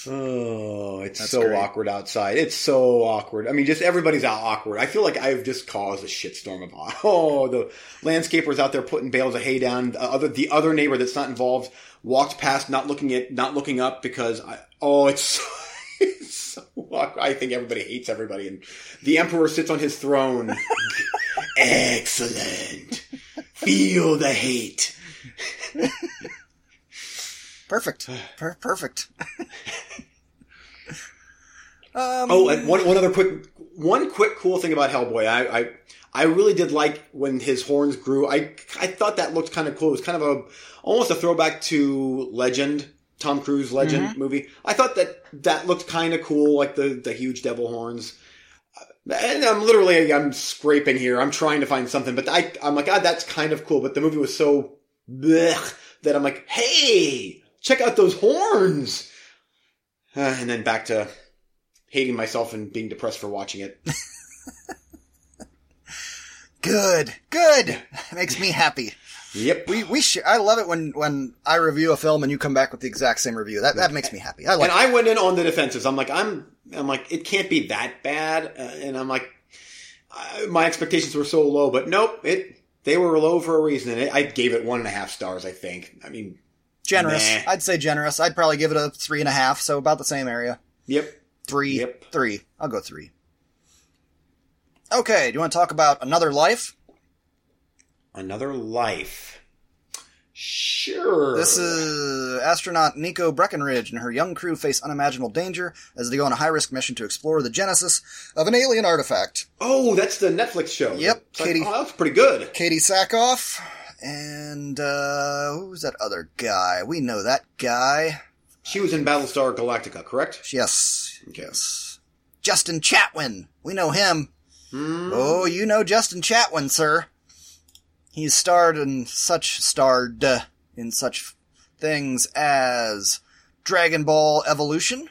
oh, it's That's so great. awkward outside. It's so awkward. I mean, just everybody's out awkward. I feel like I've just caused a shitstorm of [LAUGHS] oh, the landscapers out there putting bales of hay down. The other, the other neighbor that's not involved walked past, not looking at, not looking up because I, oh, it's. [LAUGHS] So, it's so awkward. I think everybody hates everybody, and the emperor sits on his throne. [LAUGHS] Excellent. Feel the hate. Perfect. [SIGHS] Per- perfect. [LAUGHS] um, Oh, and one one other quick one quick cool thing about Hellboy. I I, I really did like when his horns grew. I I thought that looked kind of cool. It was kind of a almost a throwback to Legend, Tom Cruise Legend movie. I thought that that looked kind of cool, like the the huge devil horns. And I'm literally I'm scraping here. I'm trying to find something, but I I'm like, God, that's kind of cool. But the movie was so blech that I'm like, hey, check out those horns. Uh, and then back to hating myself and being depressed for watching it. [LAUGHS] good. Good. [LAUGHS] Makes me happy. Yep. We we sh- I love it when when I review a film and you come back with the exact same review. That that makes me happy. I like. and I went in on the defensives. I'm like, I'm, I'm like, it can't be that bad. Uh, and I'm like, uh, my expectations were so low, but nope, it, they were low for a reason. And it, I gave it one and a half stars, I think. I mean. Generous. Nah. I'd say generous. I'd probably give it a three and a half. So about the same area. yep. Three. Yep. Three. I'll go three. Okay. Do you want to talk about another life? Another life. Sure. This is astronaut Nico Breckenridge and her young crew face unimaginable danger as they go on a high risk mission to explore the genesis of an alien artifact. Oh, that's the Netflix show. Yep, It's like, Katie- oh, that's pretty good. Katee Sackhoff and uh who's that other guy? We know that guy. She was in Battlestar Galactica, correct? Yes. Okay. Yes. Justin Chatwin. We know him. Hmm. Oh, you know Justin Chatwin, sir. He's starred in such starred uh, in such things as Dragon Ball Evolution,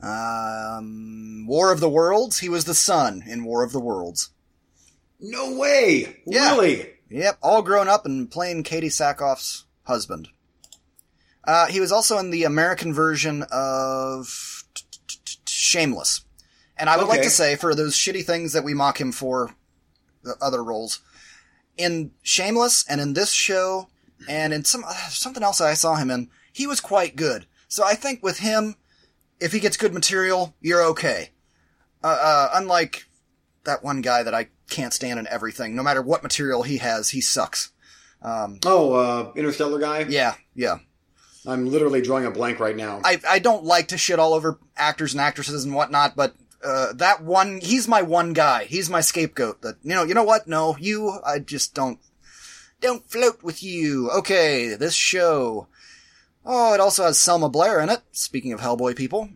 um, War of the Worlds. He was the son in War of the Worlds. No way. Yeah. Really? Yep, all grown up and playing Katee Sackhoff's husband. Uh, he was also in the American version of Shameless. And I would like to say, for those shitty things that we mock him for, the other roles, in Shameless and in this show, and in some something else I saw him in, he was quite good. So I think with him, if he gets good material, you're okay. Uh, uh, unlike that one guy that I can't stand in everything. No matter what material he has, he sucks. Um, Oh, uh, Interstellar guy? yeah, yeah. I'm literally drawing a blank right now. I I don't like to shit all over actors and actresses and whatnot, but uh, that one, he's my one guy. He's my scapegoat. That you know, you know what? No, you, I just don't don't float with you. Okay, this show. Oh, it also has Selma Blair in it. Speaking of Hellboy people,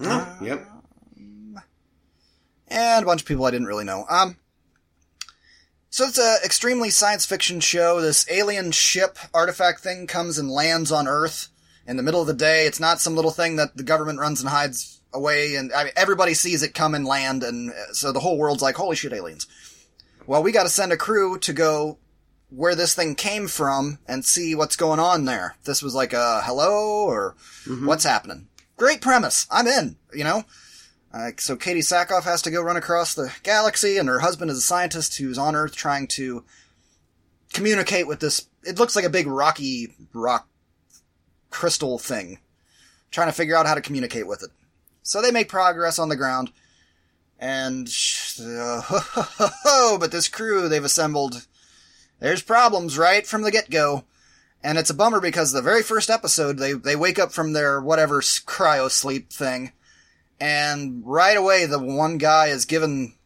Oh, yep. And a bunch of people I didn't really know. Um, so it's a extremely science fiction show. This alien ship artifact thing comes and lands on Earth in the middle of the day. It's not some little thing that the government runs and hides away, and I mean, everybody sees it come and land, and uh, so the whole world's like, "Holy shit, aliens!" Well, we got to send a crew to go where this thing came from and see what's going on there. This was like a hello or what's happening. Great premise. I'm in. You know. Uh, so Katee Sackhoff has to go run across the galaxy, and her husband is a scientist who's on Earth trying to communicate with this. It looks like a big rocky rock crystal thing, trying to figure out how to communicate with it. So they make progress on the ground, and uh, [LAUGHS] but this crew they've assembled, there's problems right from the get go. And it's a bummer because the very first episode, they, they wake up from their whatever cryo sleep thing, and right away the one guy is giving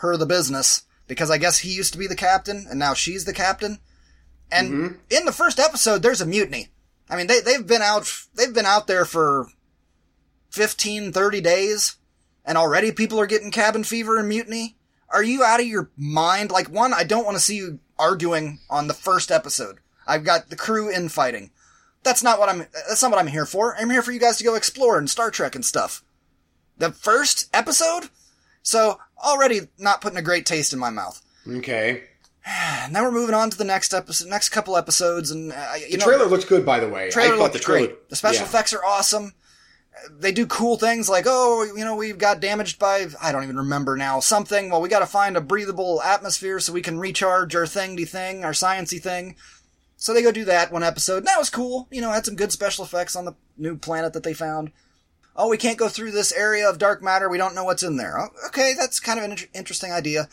her the business because I guess he used to be the captain and now she's the captain. And mm-hmm. in the first episode, there's a mutiny. I mean, they, they've been out, they've been out there for 15, 30 days and already people are getting cabin fever and mutiny. Are you out of your mind? Like, one, I don't want to see you arguing on the first episode. I've got the crew infighting. That's not what I'm, that's not what I'm here for. I'm here for you guys to go explore and Star Trek and stuff. The first episode? So, already not putting a great taste in my mouth. Okay. And [SIGHS] now we're moving on to the next episode, next couple episodes, and uh, The know, trailer looks good, by the way. trailer I thought the trailer, great. The special yeah. effects are awesome. They do cool things like, oh, you know, we've got damaged by, I don't even remember now, something. Well, we gotta find a breathable atmosphere so we can recharge our thingy thing, our sciency thing. So they go do that one episode. And that was cool. You know, had some good special effects on the new planet that they found. Oh, we can't go through this area of dark matter. We don't know what's in there. Oh, Okay, that's kind of an inter- interesting idea.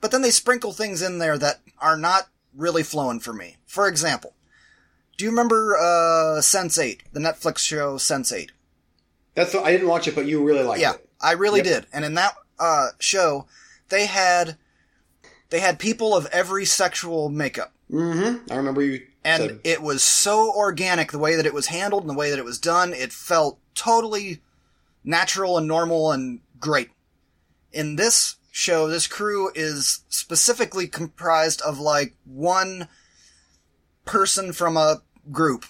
But then they sprinkle things in there that are not really flowing for me. For example, do you remember uh, Sense8, the Netflix show Sense8? That's I didn't watch it, but you really liked Yeah, it. Yeah, I really Yep. did. And in that uh, show, they had they had people of every sexual makeup. Mm-hmm. I remember you And said. it was so organic the way that it was handled and the way that it was done. It felt totally natural and normal and great. In this show, this crew is specifically comprised of like one person from a group.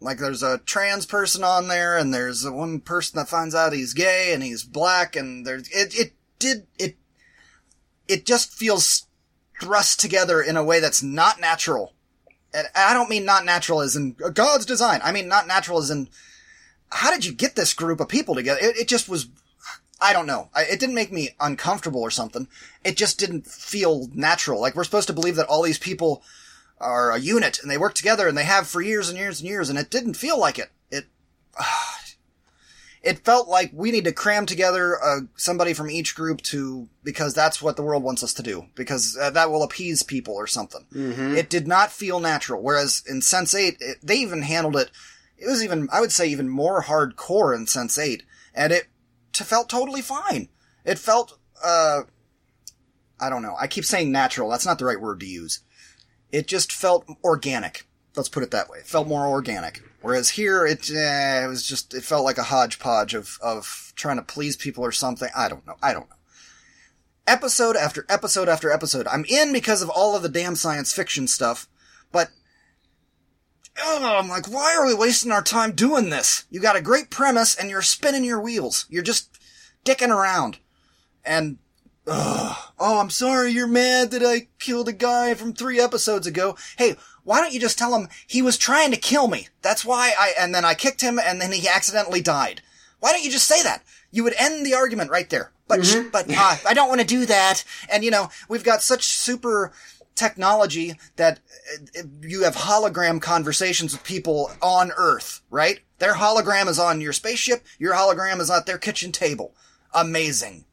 Like there's a trans person on there and there's one person that finds out he's gay and he's black and there's, it, it did, it, it just feels thrust together in a way that's not natural. And I don't mean not natural as in God's design. I mean not natural as in how did you get this group of people together? It, it just was, I don't know. I, it didn't make me uncomfortable or something. It just didn't feel natural. Like we're supposed to believe that all these people are a unit and they work together and they have for years and years and years and it didn't feel like it. It, [SIGHS] it felt like we need to cram together uh, somebody from each group to because that's what the world wants us to do because uh, that will appease people or something. Mm-hmm. It did not feel natural. Whereas in Sense Eight, it, they even handled it. It was even I would say even more hardcore in Sense Eight, and it t- felt totally fine. It felt uh, I don't know. I keep saying natural. That's not the right word to use. It just felt organic. Let's put it that way. It felt more organic. Whereas here, it, eh, it was just, it felt like a hodgepodge of, of trying to please people or something. I don't know. I don't know. Episode after episode after episode. I'm in because of all of the damn science fiction stuff, but oh, I'm like, why are we wasting our time doing this? You got a great premise and you're spinning your wheels. You're just dicking around. And, ugh, oh, I'm sorry you're mad that I killed a guy from three episodes ago. Hey, why don't you just tell him he was trying to kill me? That's why I, and then I kicked him and then he accidentally died. Why don't you just say that? You would end the argument right there. But, sh- but, uh, I don't want to do that. And you know, we've got such super technology that uh, you have hologram conversations with people on Earth, right? Their hologram is on your spaceship. Your hologram is at their kitchen table. Amazing.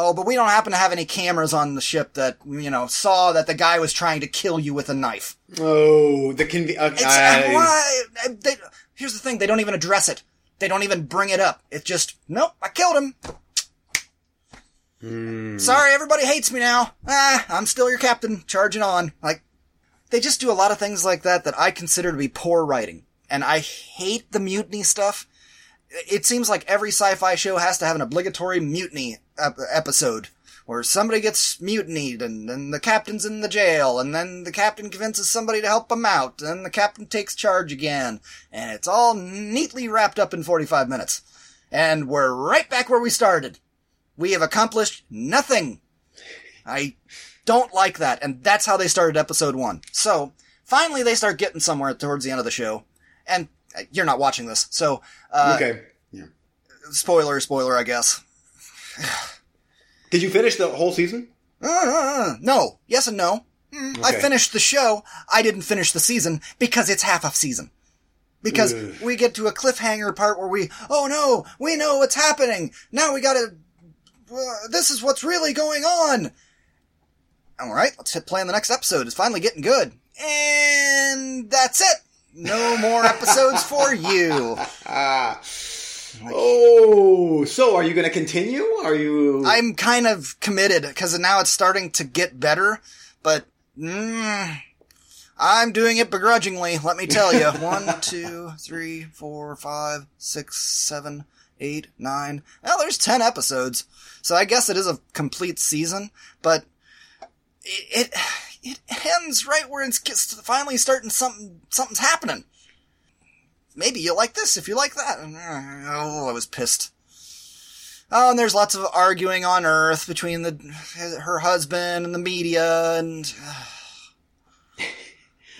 Oh, but we don't happen to have any cameras on the ship that, you know, saw that the guy was trying to kill you with a knife. Oh, the conve- uh, It's, I- why, they, here's the thing, they don't even address it. They don't even bring it up. It's just, nope, I killed him. Hmm. Sorry, everybody hates me now. Ah, I'm still your captain, charging on. Like, they just do a lot of things like that that I consider to be poor writing. And I hate the mutiny stuff. It seems like every sci-fi show has to have an obligatory mutiny ep- episode where somebody gets mutinied and then the captain's in the jail and then the captain convinces somebody to help him out and the captain takes charge again and it's all neatly wrapped up in 45 minutes. And we're right back where we started. We have accomplished nothing. I don't like that, and that's how they started episode one. So, finally they start getting somewhere towards the end of the show. And you're not watching this, so, uh, okay. Yeah. spoiler, spoiler, I guess. Did you finish the whole season? Uh, no. Yes and no. Mm, I finished the show. I didn't finish the season because it's half a season. Because Ugh. we get to a cliffhanger part where we, oh no, we know what's happening. Now we gotta, uh, this is what's really going on. Alright, let's hit play on the next episode. It's finally getting good. And that's it. No more episodes for you. Ah. [LAUGHS] Oh, so are you going to continue? Are you? I'm kind of committed because now it's starting to get better, but mm, I'm doing it begrudgingly. Let me tell you: [LAUGHS] one, two, three, four, five, six, seven, eight, nine. Well, there's ten episodes, so I guess it is a complete season. But it it, it ends right where it's finally starting something. Something's happening. Maybe you like this if you like that. Oh, I was pissed. Oh, and there's lots of arguing on Earth between the her husband and the media, and [SIGHS]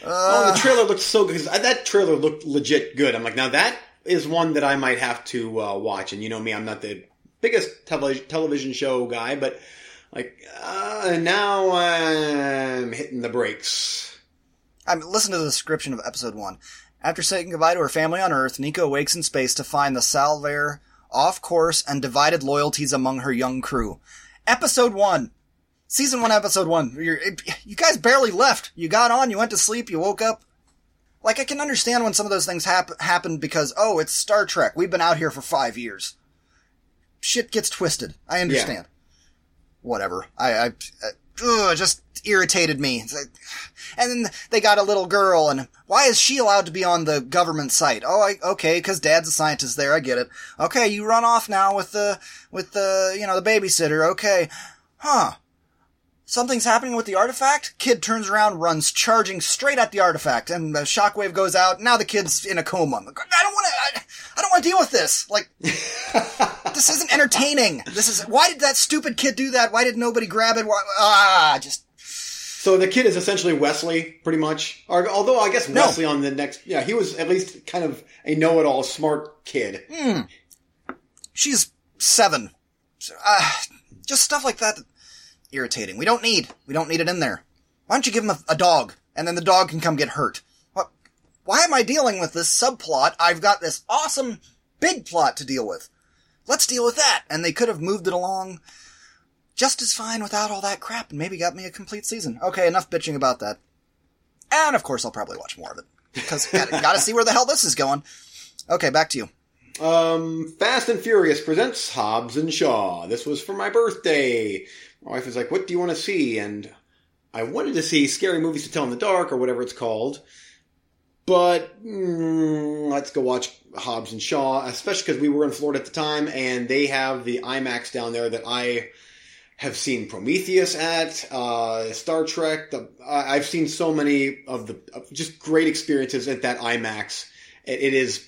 oh, uh, the trailer looked so good. That trailer looked legit good. I'm like, now that is one that I might have to uh, watch. And you know me, I'm not the biggest tele- television show guy, but like uh, now I'm hitting the brakes. I mean, listen to the description of episode one. After saying goodbye to her family on Earth, Nico wakes in space to find the Salvare off course and divided loyalties among her young crew. Episode one. Season one, episode one. You're, you guys barely left. You got on, you went to sleep, you woke up. Like, I can understand when some of those things hap- happen because, oh, it's Star Trek. We've been out here for five years. Shit gets twisted. I understand. Whatever. I, I, ugh, just irritated me. And then they got a little girl, and why is she allowed to be on the government site? Oh, I, okay, because dad's a scientist there. I get it. Okay, you run off now with the with the you know the babysitter. Okay, huh? Something's happening with the artifact. Kid turns around, runs charging straight at the artifact, and the shockwave goes out. Now the kid's in a coma. I don't want to. I, I don't want to deal with this. Like, [LAUGHS] this isn't entertaining. This is why did that stupid kid do that? Why did nobody grab it? Why, ah, just So the kid is essentially Wesley, pretty much. Or, although I guess No. Wesley on the next, yeah, he was at least kind of a know-it-all, smart kid. She's seven. So, Uh, just stuff like that. Irritating. We don't need. We don't need it in there. Why don't you give him a, a dog, and then the dog can come get hurt? What? Why am I dealing with this subplot? I've got this awesome big plot to deal with. Let's deal with that. And they could have moved it along just as fine without all that crap, and maybe got me a complete season. Okay, enough bitching about that. And of course, I'll probably watch more of it because [LAUGHS] gotta, gotta see where the hell this is going. Okay, back to you. Um, Fast and Furious presents Hobbs and Shaw. This was for my birthday. My wife was like, "What do you want to see?" And I wanted to see Scary Movies to Tell in the Dark or whatever it's called. But mm, let's go watch Hobbs and Shaw, especially because we were in Florida at the time, and they have the IMAX down there that I have seen Prometheus at, uh, Star Trek. The, I've seen so many of the of just great experiences at that IMAX. It, it is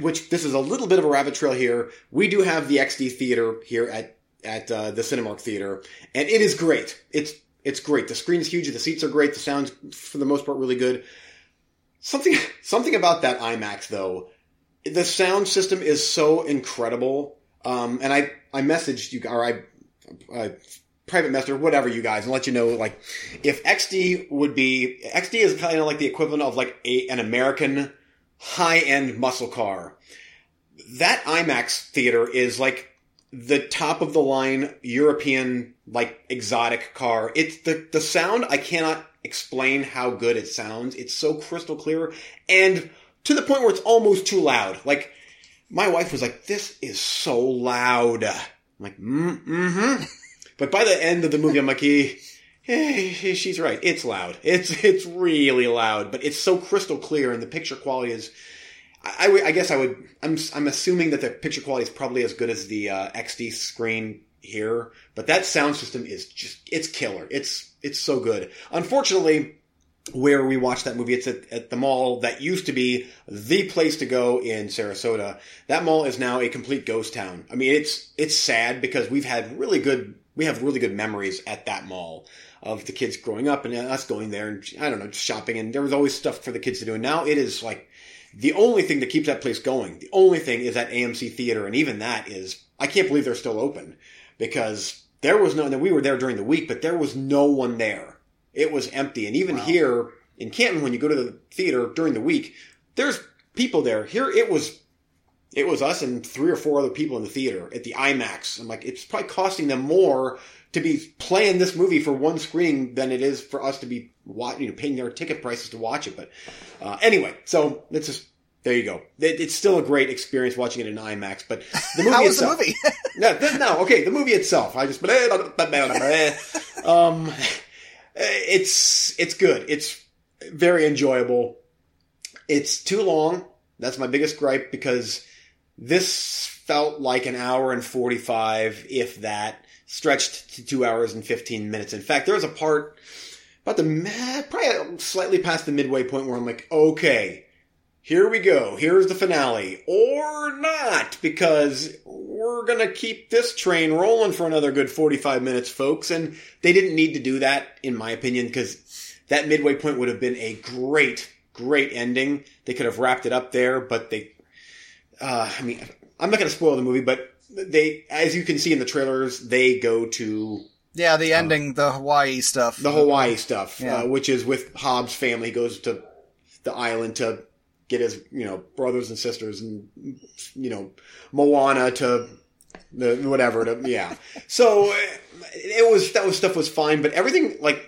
which this is a little bit of a rabbit trail here. We do have the XD theater here at at uh, the Cinemark theater, and it is great. It's it's great. The screen's huge. The seats are great. The sound's for the most part really good. Something [LAUGHS] something about that IMAX though, the sound system is so incredible. Um, and I I messaged you or I uh, private message whatever you guys and let you know like if XD would be XD is kind of like the equivalent of like a an American high end muscle car. That IMAX theater is like the top of the line European like exotic car. It's the the sound I cannot explain how good it sounds. It's so crystal clear and to the point where it's almost too loud. Like my wife was like, "This is so loud." I'm like, mm, "Mm-hmm." [LAUGHS] but by the end of the movie, I'm like, eh, "She's right. It's loud. It's it's really loud, but it's so crystal clear, and the picture quality is." I, I I guess I would. I'm I'm assuming that the picture quality is probably as good as the uh, XD screen here, but that sound system is just it's killer. It's it's so good. Unfortunately, where we watched that movie, it's at, at the mall that used to be the place to go in Sarasota. That mall is now a complete ghost town. I mean, it's it's sad because we've had really good we have really good memories at that mall of the kids growing up and us going there and I don't know shopping and there was always stuff for the kids to do. And now it is like the only thing that keeps that place going. The only thing is that AMC theater, and even that is I can't believe they're still open because there was no. We were there during the week, but there was no one there. It was empty, and even Wow. here in Canton, when you go to the theater during the week, there's people there. Here it was. It was us and three or four other people in the theater at the IMAX. I'm like, it's probably costing them more to be playing this movie for one screening than it is for us to be you know, paying their ticket prices to watch it. But uh, anyway, so it's just there you go. It, it's still a great experience watching it in IMAX. But the [LAUGHS] movie How was the movie? [LAUGHS] no, no, okay, the movie itself. I just [LAUGHS] um, it's it's good. It's very enjoyable. It's too long. That's my biggest gripe because this felt like an hour and 45, if that, stretched to two hours and 15 minutes. In fact, there was a part about the, probably slightly past the midway point where I'm like, okay, here we go. Here's the finale. Or not, because we're gonna keep this train rolling for another good 45 minutes, folks. And they didn't need to do that, in my opinion, because that midway point would have been a great, great ending. They could have wrapped it up there, but they, uh, I mean, I'm not gonna spoil the movie, but they, as you can see in the trailers, they go to yeah, the ending, the Hawaii stuff. the Hawaii stuff, Yeah. uh, which is with Hobbs' family. Goes to the island to get his, you know, brothers and sisters, and you know, Moana to the whatever. To, yeah. So it was that was stuff was fine, but everything like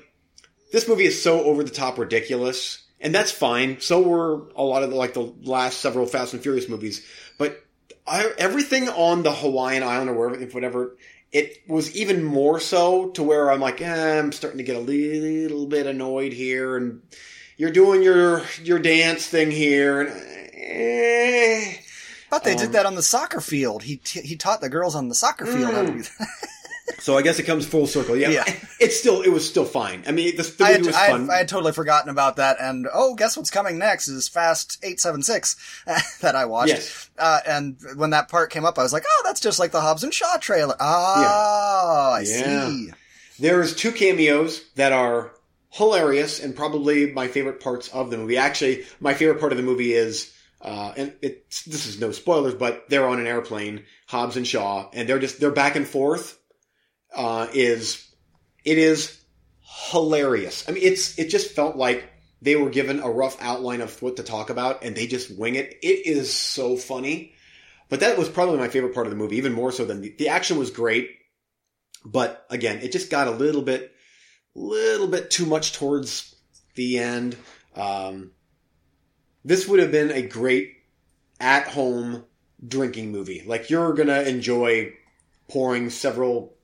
this movie is so over the top ridiculous, and that's fine. So were a lot of the, like the last several Fast and Furious movies, but I, everything on the Hawaiian island or wherever, whatever, it was even more so to where I'm like, eh, I'm starting to get a little bit annoyed here, and you're doing your your dance thing here, and eh. But they Um, did that on the soccer field. He t- he taught the girls on the soccer field how to do that. [LAUGHS] so I guess it comes full circle. Yeah, Yeah. [LAUGHS] it's still it was still fine. I mean, the, the I had, was I, had, fun. I had totally forgotten about that. And oh, guess what's coming next is Fast Eight Seven Six [LAUGHS] that I watched. Yes. Uh, and when that part came up, I was like, oh, that's just like the Hobbs and Shaw trailer. Oh, I Yeah. see. There's two cameos that are hilarious and probably my favorite parts of the movie. Actually, my favorite part of the movie is, uh, and it's, this is no spoilers, but they're on an airplane, Hobbs and Shaw, and they're just, they're back and forth, uh, is, it is hilarious. I mean, it's, it just felt like they were given a rough outline of what to talk about and they just wing it. It is so funny. But that was probably my favorite part of the movie, even more so than the, the action was great. But again, it just got a little bit, little bit too much towards the end. Um, this would have been a great at home drinking movie. Like you're gonna enjoy pouring several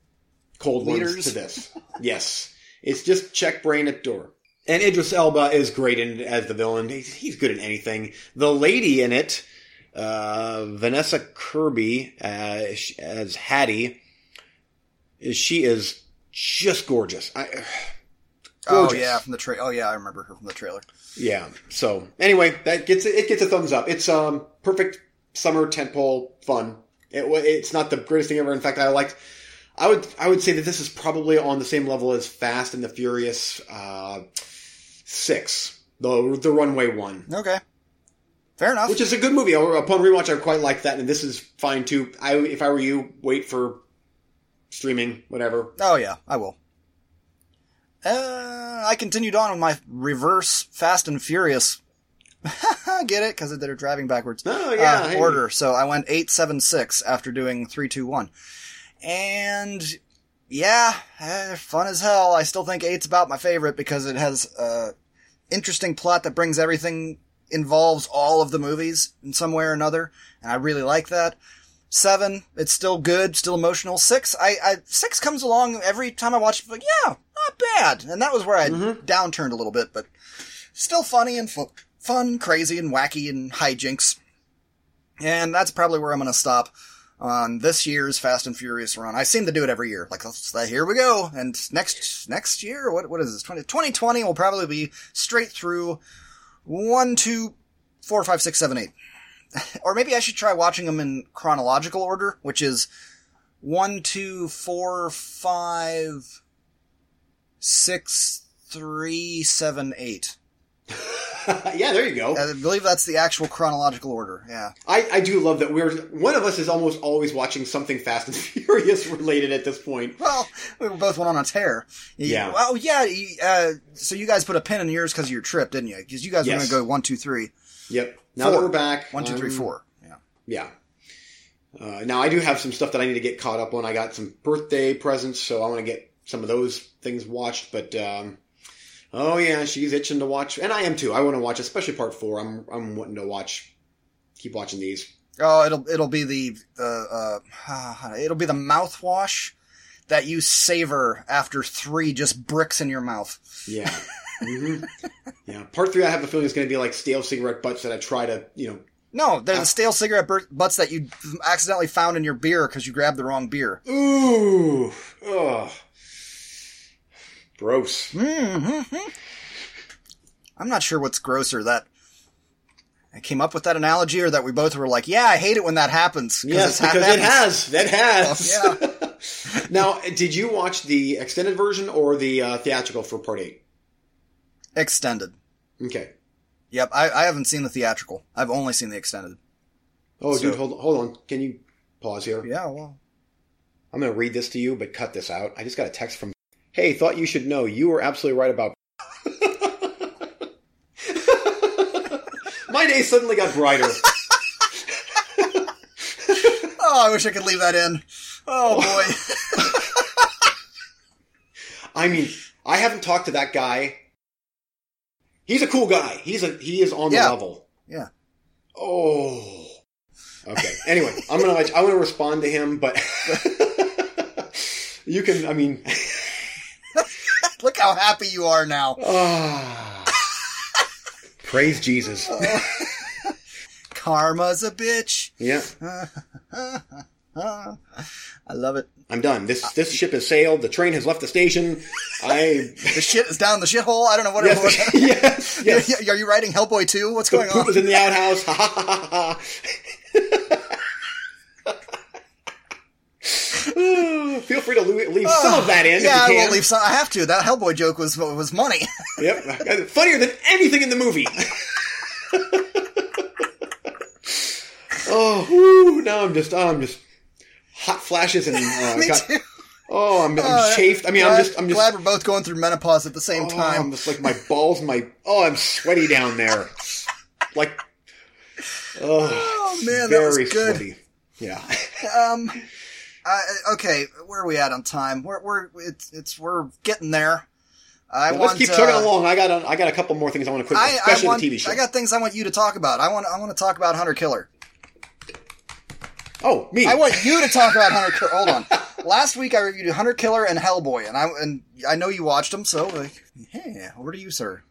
cold ones to this. [LAUGHS] yes. It's just check brain at door. And Idris Elba is great in as the villain. He's, he's good in anything. The lady in it, uh, Vanessa Kirby uh, as Hattie, she is just gorgeous. I, [SIGHS] Oh yeah, from the tra- Oh yeah, I remember her from the trailer. Yeah. So anyway, that gets it gets a thumbs up. It's um perfect summer tentpole fun. It, it's not the greatest thing ever. In fact, I liked. I would I would say that this is probably on the same level as Fast and the Furious uh, Six, the the Runway one, Okay, fair enough. which is a good movie. Upon rewatch, I quite like that, and this is fine too. I if I were you, wait for streaming, whatever. Oh yeah, I will. Uh, I continued on with my reverse Fast and Furious. [LAUGHS] Get it? Because they're driving backwards. Oh, yeah, Uh, hey. order. So I went eight seven six after doing three two one, and yeah, eh, fun as hell. I still think eight's about my favorite because it has a interesting plot that brings everything involves all of the movies in some way or another, and I really like that. Seven, it's still good, still emotional. Six, I, I six comes along every time I watch it, like, yeah, not bad. And that was where I downturned a little bit, but still funny and fu- fun, crazy and wacky and hijinks. And that's probably where I'm going to stop on this year's Fast and Furious run. I seem to do it every year. Like, uh, here we go. And next, next year, what, what is this? 20, 2020 will probably be straight through one, two, four, five, six, seven, eight. Or maybe I should try watching them in chronological order, which is one, two, four, five, six, three, seven, eight. [LAUGHS] yeah, there you go. I believe that's the actual chronological order. Yeah. I, I do love that we're one of us is almost always watching something Fast and [LAUGHS] Furious related at this point. Well, we both went on a tear. Yeah. Well, yeah. Uh, so you guys put a pin in yours because of your trip, didn't you? Because you guys were going to go one, two, three. Yep. Now that we're back, One, two, three, um, four. Yeah. Yeah. Uh, now I do have some stuff that I need to get caught up on. I got some birthday presents, so I want to get some of those things watched. But um, oh yeah, she's itching to watch, and I am too. I want to watch, especially part four. I'm I'm wanting to watch, keep watching these. Oh, it'll it'll be the uh, uh, [SIGHS] it'll be the mouthwash that you savor after three just bricks in your mouth. Yeah. [LAUGHS] hmm [LAUGHS] Yeah. Part three, I have a feeling is going to be like stale cigarette butts that I try to, you know. No, they're the stale cigarette butts that you accidentally found in your beer because you grabbed the wrong beer. Ooh. Ugh. Gross. Mm-hmm. I'm not sure what's grosser that I came up with that analogy or that we both were like, yeah, I hate it when that happens. Yes, because it happens. has. That has. [LAUGHS] [LAUGHS] now, did you watch the extended version or the uh, theatrical for part eight? Extended. Okay. Yep, I, I haven't seen the theatrical. I've only seen the extended. Oh, So- dude, hold hold on. Can you pause here? Yeah, well. I'm going to read this to you, but cut this out. I just got a text from. Hey, thought you should know. You were absolutely right about. [LAUGHS] My day suddenly got brighter. [LAUGHS] Oh, I wish I could leave that in. Oh boy. [LAUGHS] I mean, I haven't talked to that guy. He's a cool guy. He's a he is on the Yeah. level. yeah. Oh. Okay. Anyway, I'm gonna let you, I'm gonna respond to him, but [LAUGHS] you can. I mean, [LAUGHS] Look how happy you are now. ah. praise Jesus. [LAUGHS] Karma's a bitch. Yeah, I love it. I'm done. This this ship has sailed. The train has left the station. I [LAUGHS] The shit is down the shithole. I don't know what it was. [LAUGHS] yes [LAUGHS] yes. yes. Are you writing Hellboy 2? What's The going poop on? is in the outhouse. Ha ha ha ha. Feel free to leave some of that in. Yeah, I will leave some. I have to. That Hellboy joke was was money. Yep, funnier than anything in the movie. oh, whoo, now I'm just, oh, I'm just hot flashes and [LAUGHS] uh, Me got, too. oh, I'm, I'm Uh, chafed. I mean, glad, I'm just, I'm just, glad we're both going through menopause at the same oh, time. I'm just like my balls, my, oh, I'm sweaty down there, like, oh, Oh, man, that very was good. sweaty. Yeah. [LAUGHS] Um, uh, okay, where are we at on time? We're we're it's it's we're getting there. I Well, want let's keep uh, chugging along. I got, a, I got a couple more things I want to quick, I, I especially want, the TV show. I got things I want you to talk about. I want I want to talk about Hunter Killer. Oh, me. I want you to talk about Hunter Killer. Hold on. Last week I reviewed Hunter Killer and Hellboy, and I and I know you watched them, so like, hey, over to you, sir.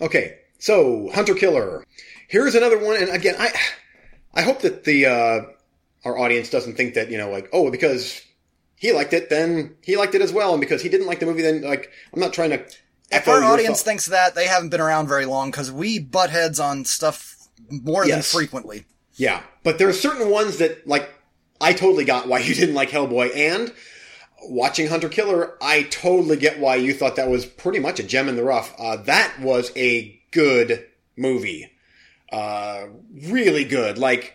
Okay, so Hunter Killer. Here's another one, and again, I I hope that the uh, our audience doesn't think that you know, like, oh, because he liked it, then he liked it as well, and because he didn't like the movie, then like, I'm not trying to. If echo our audience thought. thinks that, they haven't been around very long because we butt heads on stuff more Yes. than frequently. yeah, but there are certain ones that like I totally got why [LAUGHS] you didn't like Hellboy, and watching Hunter Killer, I totally get why you thought that was pretty much a gem in the rough. Uh, that was a good movie. Uh, really good. Like,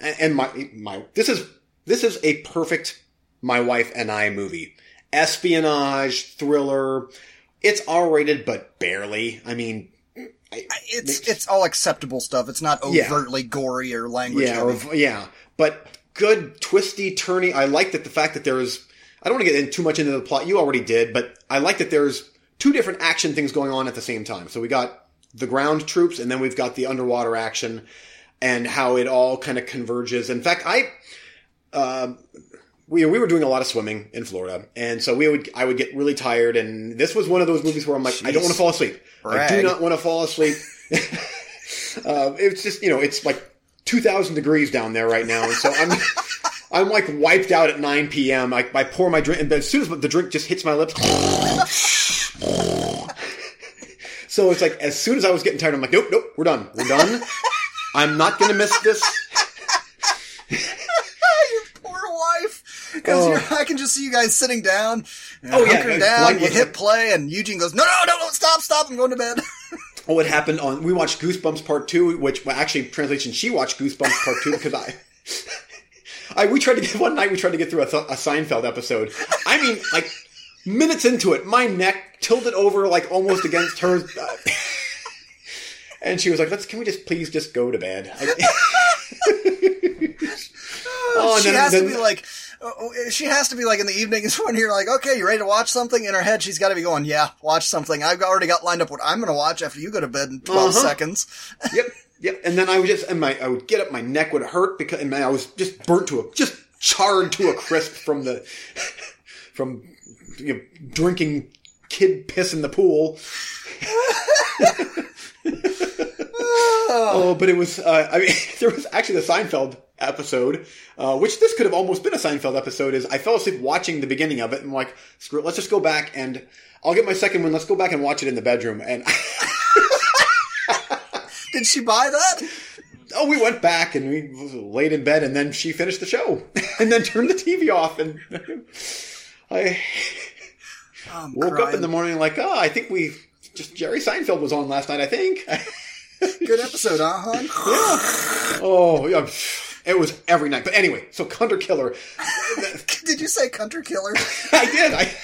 and my, my, this is, this is a perfect my wife and I movie. Espionage, thriller. It's R rated, but barely. I mean, I, It's it's all acceptable stuff. It's not Yeah. overtly gory or language. yeah, or, yeah, but good twisty turny. I like that the fact that there is. I don't want to get in too much into the plot. You already did, but I like that there's two different action things going on at the same time. So we got the ground troops, and then we've got the underwater action, and how it all kind of converges. In fact, I. Um, we, we were doing a lot of swimming in Florida, and so we would I would get really tired, and this was one of those movies where I'm like, I don't want to fall asleep. I do not want to fall asleep. [LAUGHS] uh, it's just you know it's like 2,000 degrees down there right now, and so I'm [LAUGHS] I'm like wiped out at 9 p.m. I, I pour my drink, and as soon as the drink just hits my lips. [LAUGHS] So it's like as soon as I was getting tired, I'm like, nope, nope, we're done, we're done. I'm not gonna miss this. Your poor wife. Because Oh. I can just see you guys sitting down, Oh, yeah, down. You hit play, and Eugene goes, "No, no, no, no! Stop, stop! I'm going to bed." [LAUGHS] Oh, it happened on. We watched Goosebumps Part Two, which well, actually translation she watched Goosebumps Part Two because I. [LAUGHS] I we tried to get one night. We tried to get through a, Th- a Seinfeld episode. I mean, like minutes into it, my neck tilted over like almost against hers, uh, [LAUGHS] and she was like, "Let's can we just please just go to bed?" I- Oh, she then- has to be like. Oh, She has to be like in the evenings [LAUGHS] when you're like, okay, you ready to watch something? In her head, she's got to be going, yeah, watch something. I've already got lined up what I'm going to watch after you go to bed in 12 Uh-huh. seconds. [LAUGHS] yep, yep. And then I would just, and my, I would get up, my neck would hurt because, and I was just burnt to a, just charred to a crisp from the, [LAUGHS] from you know, drinking kid piss in the pool. oh, but it was, uh, I mean, there was actually the Seinfeld episode, uh, which this could have almost been a Seinfeld episode, is I fell asleep watching the beginning of it and I'm like, screw it, let's just go back and I'll get my second one, let's go back and watch it in the bedroom. And [LAUGHS] [LAUGHS] Did she buy that? Oh, we went back and we laid in bed, and then she finished the show, [LAUGHS] and then turned the TV off, and I I'm woke up in the morning like, oh, I think we just Jerry Seinfeld was on last night. I think. Good episode, huh, hon? oh, yeah, it was every night. But anyway, so Hunter Killer, [LAUGHS] Did you say country killer? [LAUGHS] I did. I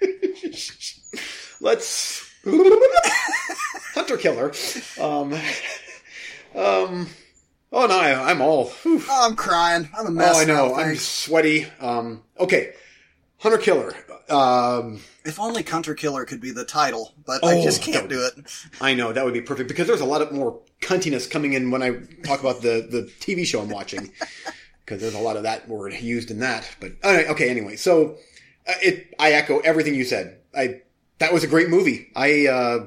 [LAUGHS] let's Hunter Killer. Um, um. Oh no, I, I'm all. whew. Oh, I'm crying. I'm a mess. Oh, I know. now, I'm sweaty. Um, okay. Hunter Killer. Um, If only Country Killer could be the title, but I Oh, just can't do it. I know that would be perfect because there's a lot of more cuntiness coming in when I talk about the, the TV show I'm watching [LAUGHS] because there's a lot of that word used in that. But okay, anyway, so uh, it I echo everything you said. I that was a great movie. I, uh,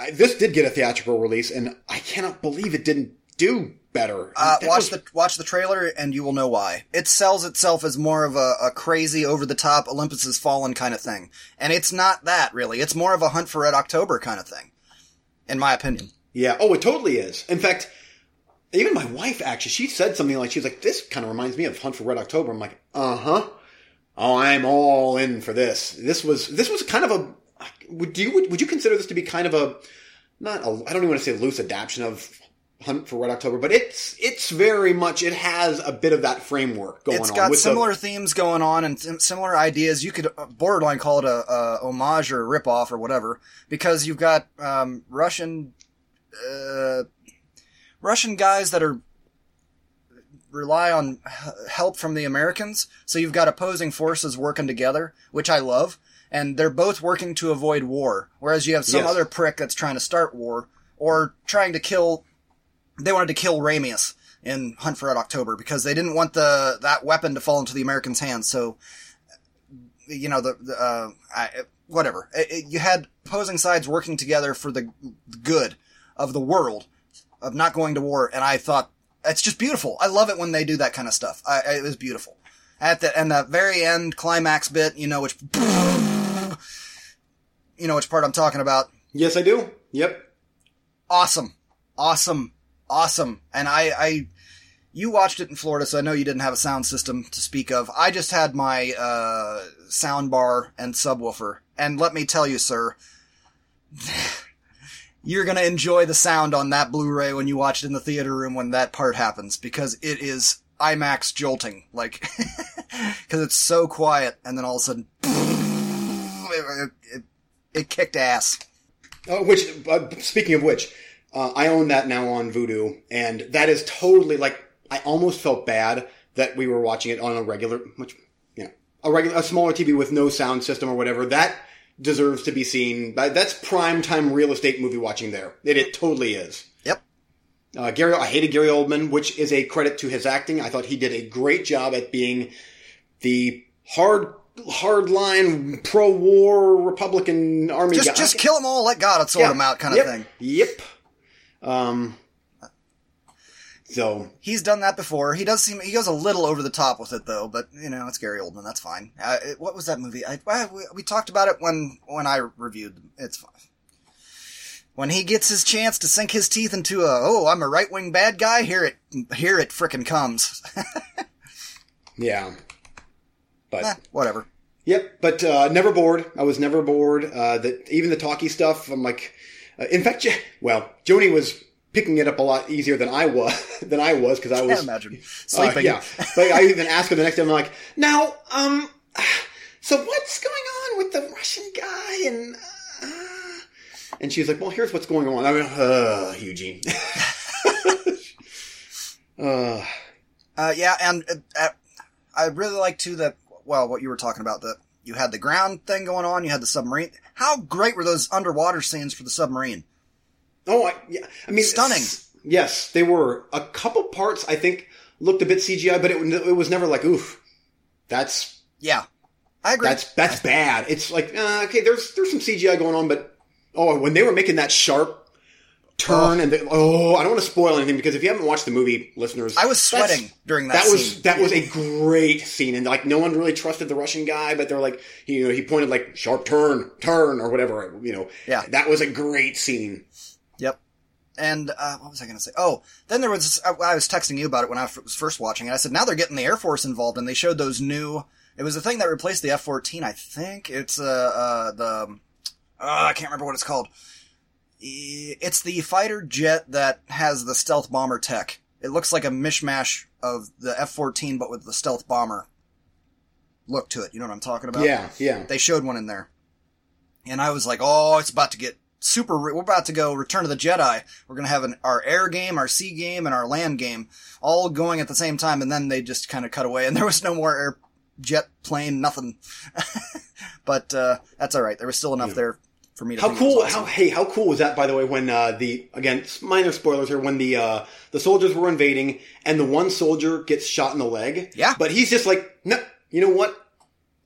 I this did get a theatrical release, and I cannot believe it didn't do better. Uh, watch was- the watch the trailer, and you will know why. It sells itself as more of a, a crazy, over the top Olympus Has Fallen kind of thing, and it's not that really. It's more of a Hunt for Red October kind of thing, in my opinion. Yeah. Oh, it totally is. In fact, even my wife actually, she said something like, she was like, this kind of reminds me of Hunt for Red October. I'm like, uh huh. Oh, I'm all in for this. This was, this was kind of a, would you, would, would you consider this to be kind of a, not a, I don't even want to say loose adaptation of Hunt for Red October, but it's, it's very much, it has a bit of that framework going It's on. got with the- similar themes going on and sim- similar ideas. You could uh, borderline call it a, a homage or a ripoff or whatever, because you've got um, Russian uh, Russian guys that are rely on help from the Americans. So you've got opposing forces working together, which I love, and they're both working to avoid war. Whereas you have some Yes. other prick that's trying to start war or trying to kill. They wanted to kill Ramius in Hunt for Red October because they didn't want the that weapon to fall into the Americans' hands. So, you know, the, the uh, I, whatever. It- it- you had opposing sides working together for the good of the world of not going to war, and I thought it's just beautiful. I love it when they do that kind of stuff. I, I- it was beautiful. At the and the very end climax bit, you know which, you know which part I'm talking about. Yes, I do. Yep. Awesome, awesome, awesome. And I, I, you watched it in Florida, so I know you didn't have a sound system to speak of. I just had my uh, sound bar and subwoofer, and let me tell you, sir. [LAUGHS] You're gonna enjoy the sound on that Blu-ray when you watch it in the theater room when that part happens, because it is IMAX jolting, like, [LAUGHS] because it's so quiet, and then all of a sudden, [LAUGHS] it, it, it kicked ass. Uh, which, uh, speaking of which, uh, I own that now on Vudu, and that is totally like I almost felt bad that we were watching it on a regular, which you know, a regular, a smaller TV with no sound system or whatever. That deserves to be seen. That's prime time real estate movie watching. There, it, it totally is. Yep. Uh, Gary, I hated Gary Oldman, which is a credit to his acting. I thought he did a great job at being the hard, hardline pro-war Republican army Just, guy. just kill them all, let God sort Yeah. them out, kind Yep. of thing. Yep. Um. So He's done that before. He does seem he goes a little over the top with it though, but you know it's Gary Oldman. That's fine. Uh, it- what was that movie? I, I- we, we talked about it when when I reviewed. It's fine. When he gets his chance to sink his teeth into a oh I'm a right wing bad guy, here it here it frickin' comes. [LAUGHS] yeah. But Eh, whatever. yep. But uh, never bored. I was never bored. Uh, that even the talkie stuff. I'm like. Uh, in fact, Jo- well, Joni was picking it up a lot easier than I was [LAUGHS] than I was because I was Can't imagine Uh, sleeping. yeah, but I even asked her the next day. I'm like, now, um, so what's going on with the Russian guy? And uh, and she's like, well, here's what's going on. I mean, uh, Eugene. [LAUGHS] uh, Uh, yeah, and uh, uh, I really like too that. Well, what you were talking about that you had the ground thing going on, you had the submarine. How great were those underwater scenes for the submarine? oh, I, yeah. I mean, Stunning. Yes, they were. A couple parts I think looked a bit CGI, but it, it was never like, oof, that's Yeah, I agree. That's that's bad. It's like uh, okay, there's there's some CGI going on, but oh, when they were making that sharp turn and they, oh, I don't want to spoil anything because if you haven't watched the movie, listeners, I was sweating during that That was scene. that was a great scene, and like no one really trusted the Russian guy, but they're like, he, you know, he pointed like sharp turn, turn, or whatever, you know. Yeah. that was a great scene. Yep. And uh, what was I going to say? Oh, then there was. I, I was texting you about it when I f- was first watching it. I said now they're getting the Air Force involved, and they showed those new. It was the thing that replaced the F fourteen, I think. It's uh, uh the. Uh, I can't remember what it's called. It's the fighter jet that has the stealth bomber tech. It looks like a mishmash of the F fourteen, but with the stealth bomber look to it. You know what I'm talking about? Yeah, yeah. They showed one in there. And I was like, oh, it's about to get super, re- we're about to go Return of the Jedi. We're going to have an, our air game, our sea game, and our land game all going at the same time. And then they just kind of cut away and [LAUGHS] there was no more air jet plane, nothing. [LAUGHS] but, uh, that's all right. There was still enough there for me How think it was cool! awesome. How hey, how cool was that? By the way, when uh, the again minor spoilers here, when the uh, the soldiers were invading and the one soldier gets shot in the leg. Yeah. but he's just like, no, you know what?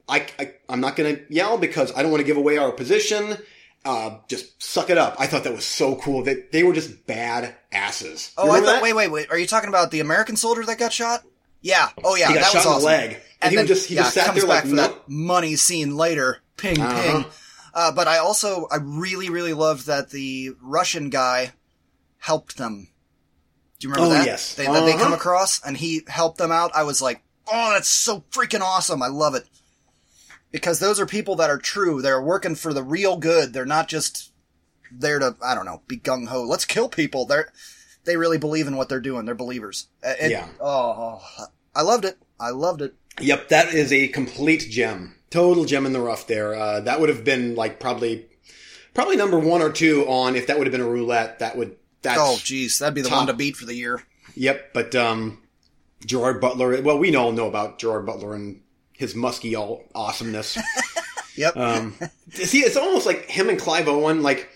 I, I I'm not gonna yell because I don't want to give away our position. Uh, just suck it up. I thought that was so cool. That they were just bad asses. Oh, I thought, that? wait, wait, wait. Are you talking about the American soldier that got shot? Yeah. Oh, yeah. He got that shot was in the awesome. leg, and, he then, just he yeah, just sat comes there back like, for nope. that money scene later. Ping, Uh-huh. ping. Uh, but I also, I really, really loved that the Russian guy helped them Do you remember Oh, that? yes. They, that they come Uh-huh. across and he helped them out. I was like, oh, that's so freaking awesome. I love it. Because those are people that are true. They're working for the real good. They're not just there to, I don't know, be gung ho. Let's kill people. They're, they really believe in what they're doing. They're believers. Uh, it- Yeah. Oh, I loved it. I loved it. Yep, that is a complete gem. Total gem in the rough there. Uh, that would have been like probably, probably number one or two on if that would have been a roulette. That would, that's, Oh, geez. That'd be the top. one to beat for the year. yep. But, um, Gerard Butler, well, we all know about Gerard Butler and his musky all awesomeness. [LAUGHS] Yep. Um, see, it's almost like him and Clive Owen, like,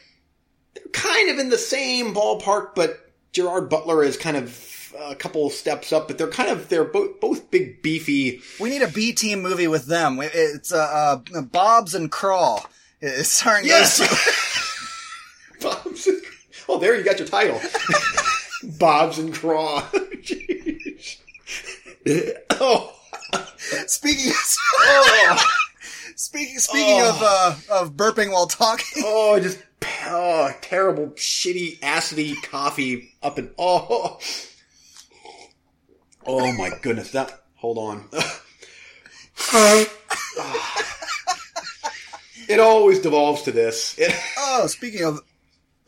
they're kind of in the same ballpark, but Gerard Butler is kind of a couple steps up, but they're kind of, they're both, both big, beefy. We need a B team movie with them. It's uh, uh Bob's and Craw. It's starring Yes! [LAUGHS] [LAUGHS] Bob's and, oh, there you got your title. [LAUGHS] Bob's and Craw. Jeez. oh, Speaking oh, speaking speaking Oh. of uh, of burping while talking, oh, just, oh, terrible, shitty, acidy coffee up and, oh, oh my goodness, that, hold on. [LAUGHS] it always devolves to this. It, oh, speaking of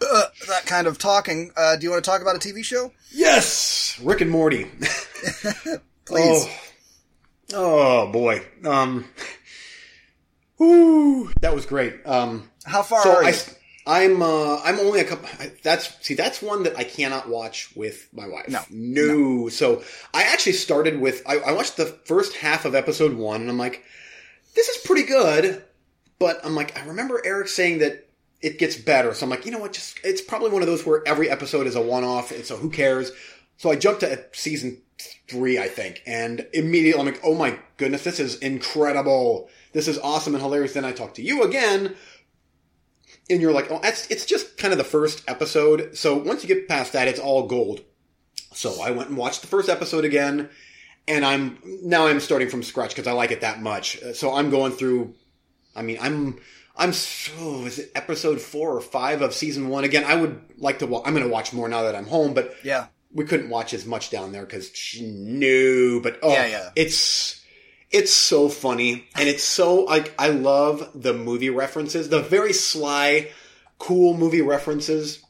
uh, that kind of talking, uh, do you want to talk about a TV show? yes! Rick and Morty. [LAUGHS] Please. Oh, oh boy. Um, that was great. Um, How far so are I, you? I'm, uh, I'm only a couple. That's see, that's one that I cannot watch with my wife. No. no. So I actually started with. I, I watched the first half of episode one, and I'm like, this is pretty good. But I'm like, I remember Eric saying that it gets better. So I'm like, you know what? Just it's probably one of those where every episode is a one-off. and So who cares? So I jumped to season three, I think, and immediately I'm like, oh my goodness, this is incredible. This is awesome and hilarious. Then I talk to you again, and you're like, oh, that's it's just kind of the first episode. So once you get past that, it's all gold. So I went and watched the first episode again, and I'm now I'm starting from scratch because I like it that much. Uh, So I'm going through. I mean, I'm I'm so is it episode four or five of season one again? I would like to. Wa- I'm going to watch more now that I'm home, but Yeah. we couldn't watch as much down there because no. But oh, Yeah, yeah. it's it's so funny and it's so like I love the movie references, the very sly, cool movie references,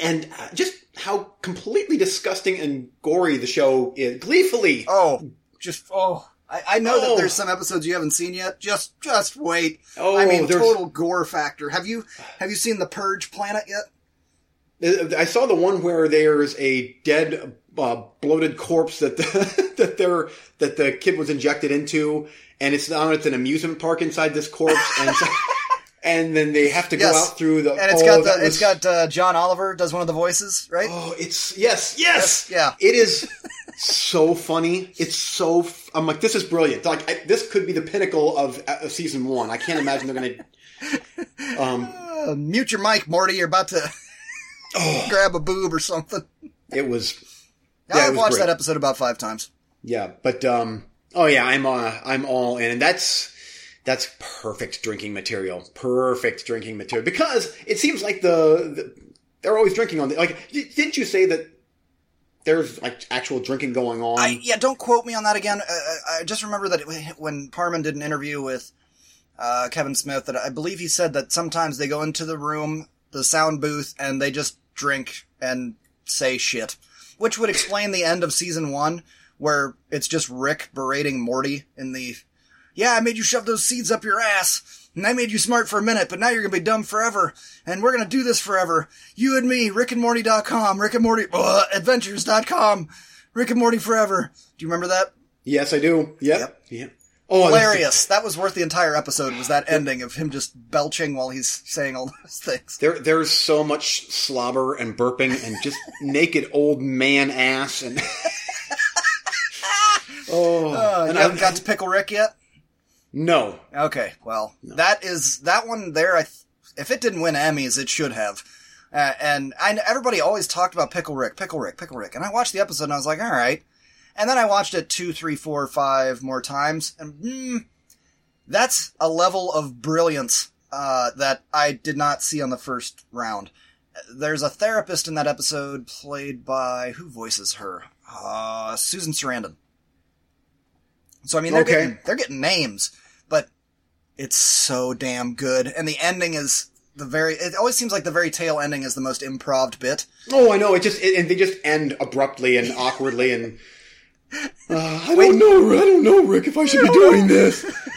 and uh, just how completely disgusting and gory the show is. Gleefully, Oh, just oh. I, I know Oh. that there's some episodes you haven't seen yet. Just just wait. Oh, I mean, there's- total gore factor. Have you have you seen the Purge Planet yet? Uh, I saw the one where there's a dead, uh, bloated corpse that the, [LAUGHS] that they're that the kid was injected into, and it's now it's an amusement park inside this corpse, and so- [LAUGHS] and then they have to go out through the. And it's oh, got the, it's was- got uh, John Oliver does one of the voices, right? Oh, it's yes, yes, Yeah. It is so funny. It's so. F- I'm like, this is brilliant. Like, I, this could be the pinnacle of, of season one. I can't imagine they're gonna. [LAUGHS] Um, Uh, mute your mic, Morty. You're about to oh, grab a boob or something. it was. Yeah, I've watched great. that episode about five times. Yeah, but um, oh yeah, I'm uh, I'm all in, and that's that's perfect drinking material. Perfect drinking material because it seems like the, the they're always drinking on the like. Didn't you say that there's like actual drinking going on? I yeah, don't quote me on that again. Uh, I I just remember that it, when Harmon did an interview with uh, Kevin Smith, that I believe he said that sometimes they go into the room, the sound booth, and they just drink and say shit, which would explain the end of season one, where it's just Rick berating Morty in the, yeah, I made you shove those seeds up your ass. And I made you smart for a minute, but now you're gonna be dumb forever. And we're gonna do this forever. You and me, rickandmorty.com, Rick and Morty, uh, adventures.com, Rick and Morty forever. Do you remember that? yes, I do. Yep. Yep. Yeah. Oh, Hilarious. That was worth the entire episode, was that ending of him just belching while he's saying all [LAUGHS] those things. There, there's so much slobber and burping and just [LAUGHS] naked old man ass and. [LAUGHS] oh, Uh, and you haven't got to Pickle Rick yet? no. Okay, well, that is, that one there, I, th- if it didn't win Emmys, it should have. Uh, and I, everybody always talked about Pickle Rick, Pickle Rick, Pickle Rick. And I watched the episode and I was like, alright. And then I watched it two, three, four, five more times. And, hmm, that's a level of brilliance, uh, that I did not see on the first round. There's a therapist in that episode played by who voices her? Uh, Susan Sarandon. So I mean, they're Okay. getting they're getting names, but it's so damn good, and the ending is the very. It always seems like the very tail ending is the most improv bit. Oh, I know. It just it, and they just end abruptly and awkwardly, and uh, I don't know. I don't know, Rick, if I should be doing this. [LAUGHS]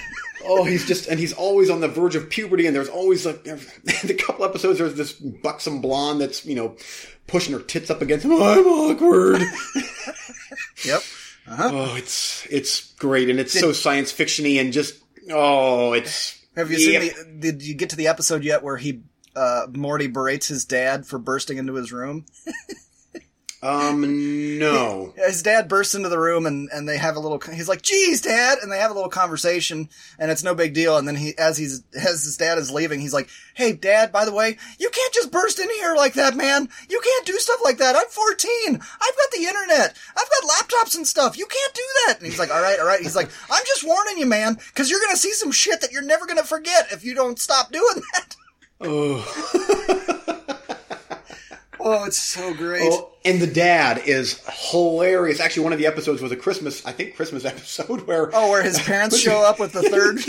Oh, he's just and he's always on the verge of puberty, and there's always like [LAUGHS] the couple episodes. There's this buxom blonde that's you know pushing her tits up against him. I'm awkward. [LAUGHS] Yep. Uh-huh. oh, it's it's great, and it's so science fictiony, and just oh, it's. Have you Yep. seen the? Did you get to the episode yet where he uh, Morty berates his dad for bursting into his room? Um, [LAUGHS] no. His dad bursts into the room and, and they have a little. He's like, "Geez, Dad," and they have a little conversation, and it's no big deal. And then he, as he's as his dad is leaving, he's like, "Hey, Dad, by the way, you can't just burst in here like that, man. You can't do stuff like that. I'm 14. I've got the internet. I've got laptops and stuff. You can't do that." And he's like, "All right, all right." He's like, "I'm just warning you, man, because you're gonna see some shit that you're never gonna forget if you don't stop doing that." Oh. [LAUGHS] Oh, it's so great. Oh, and the dad is hilarious. Actually, one of the episodes was a Christmas, I think, Christmas episode [LAUGHS] where Oh, where his parents [LAUGHS] show up with the third.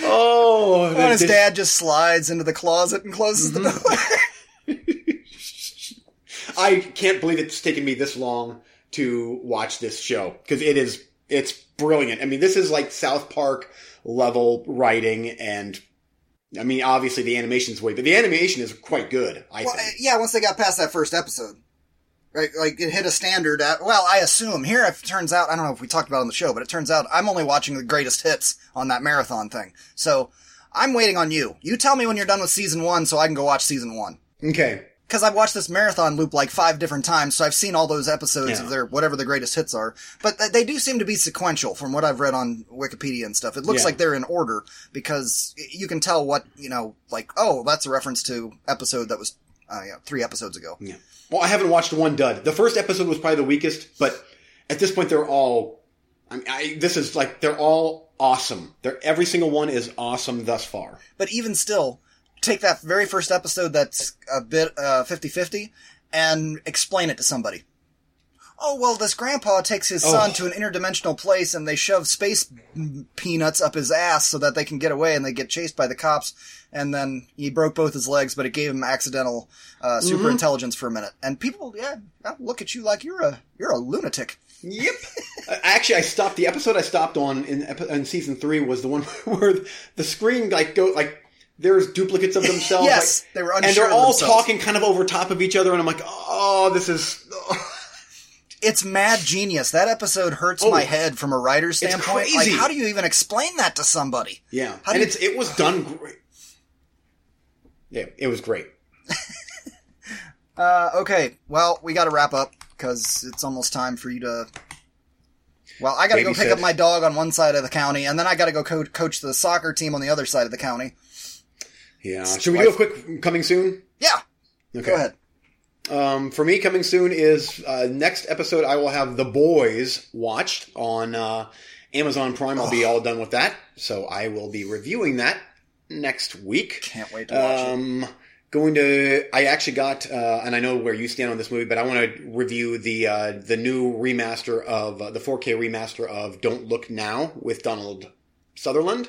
[LAUGHS] oh, And his this- dad just slides into the closet and closes the mm-hmm. door. I can't believe it's taken me this long to watch this show because it is it's brilliant. I mean, this is like South Park level writing, and I mean, obviously the animation's way, but the animation is quite good. I Well, think. yeah, once they got past that first episode. Right, like it hit a standard at, well, I assume. Here it turns out, I don't know if we talked about it on the show, but it turns out I'm only watching the greatest hits on that marathon thing. So I'm waiting on you. You tell me when you're done with season one so I can go watch season one. Okay. Because I've watched this marathon loop like five different times, so I've seen all those episodes Yeah. of their whatever the greatest hits are. But th- they do seem to be sequential from what I've read on Wikipedia and stuff. It looks Yeah. like they're in order because you can tell what you know, like oh, that's a reference to episode that was uh, yeah, three episodes ago. Yeah. Well, I haven't watched one dud. The first episode was probably the weakest, but at this point, they're all. I mean, I, this is like they're all awesome. They're every single one is awesome thus far. But even still, take that very first episode that's a bit uh, 50-50 and explain it to somebody. Oh, well, this grandpa takes his son Oh. to an interdimensional place and they shove space peanuts up his ass so that they can get away and they get chased by the cops. And then he broke both his legs, but it gave him accidental uh, super Mm-hmm. intelligence for a minute. And people, yeah, look at you like you're a you're a lunatic. Yep. Actually, I stopped the episode I stopped on in, in season three was the one [LAUGHS] where the screen like go like there's duplicates of themselves. Yes, like- they were and they're all themselves. talking kind of over top of each other, and I'm like, oh, this is. [LAUGHS] It's mad genius. That episode hurts Oh. my head from a writer's standpoint. Like, how do you even explain that to somebody? Yeah, How and you- it's it was done great. Yeah, it was great. [LAUGHS] Uh, okay, well, we got to wrap up because it's almost time for you to. Well, I got to go pick up my dog on one side of the county, and then I got to go co- coach the soccer team on the other side of the county. Yeah. Should we do a quick coming soon? Yeah, Okay. go ahead. Um, for me, coming soon is uh, next episode. I will have The Boys watched on uh, Amazon Prime. I'll be all done with that, so I will be reviewing that next week. Can't wait to watch it. Um, going to, I actually got, uh, and I know where you stand on this movie, but I want to review the uh, the new remaster of uh, the 4K remaster of Don't Look Now with Donald Sutherland,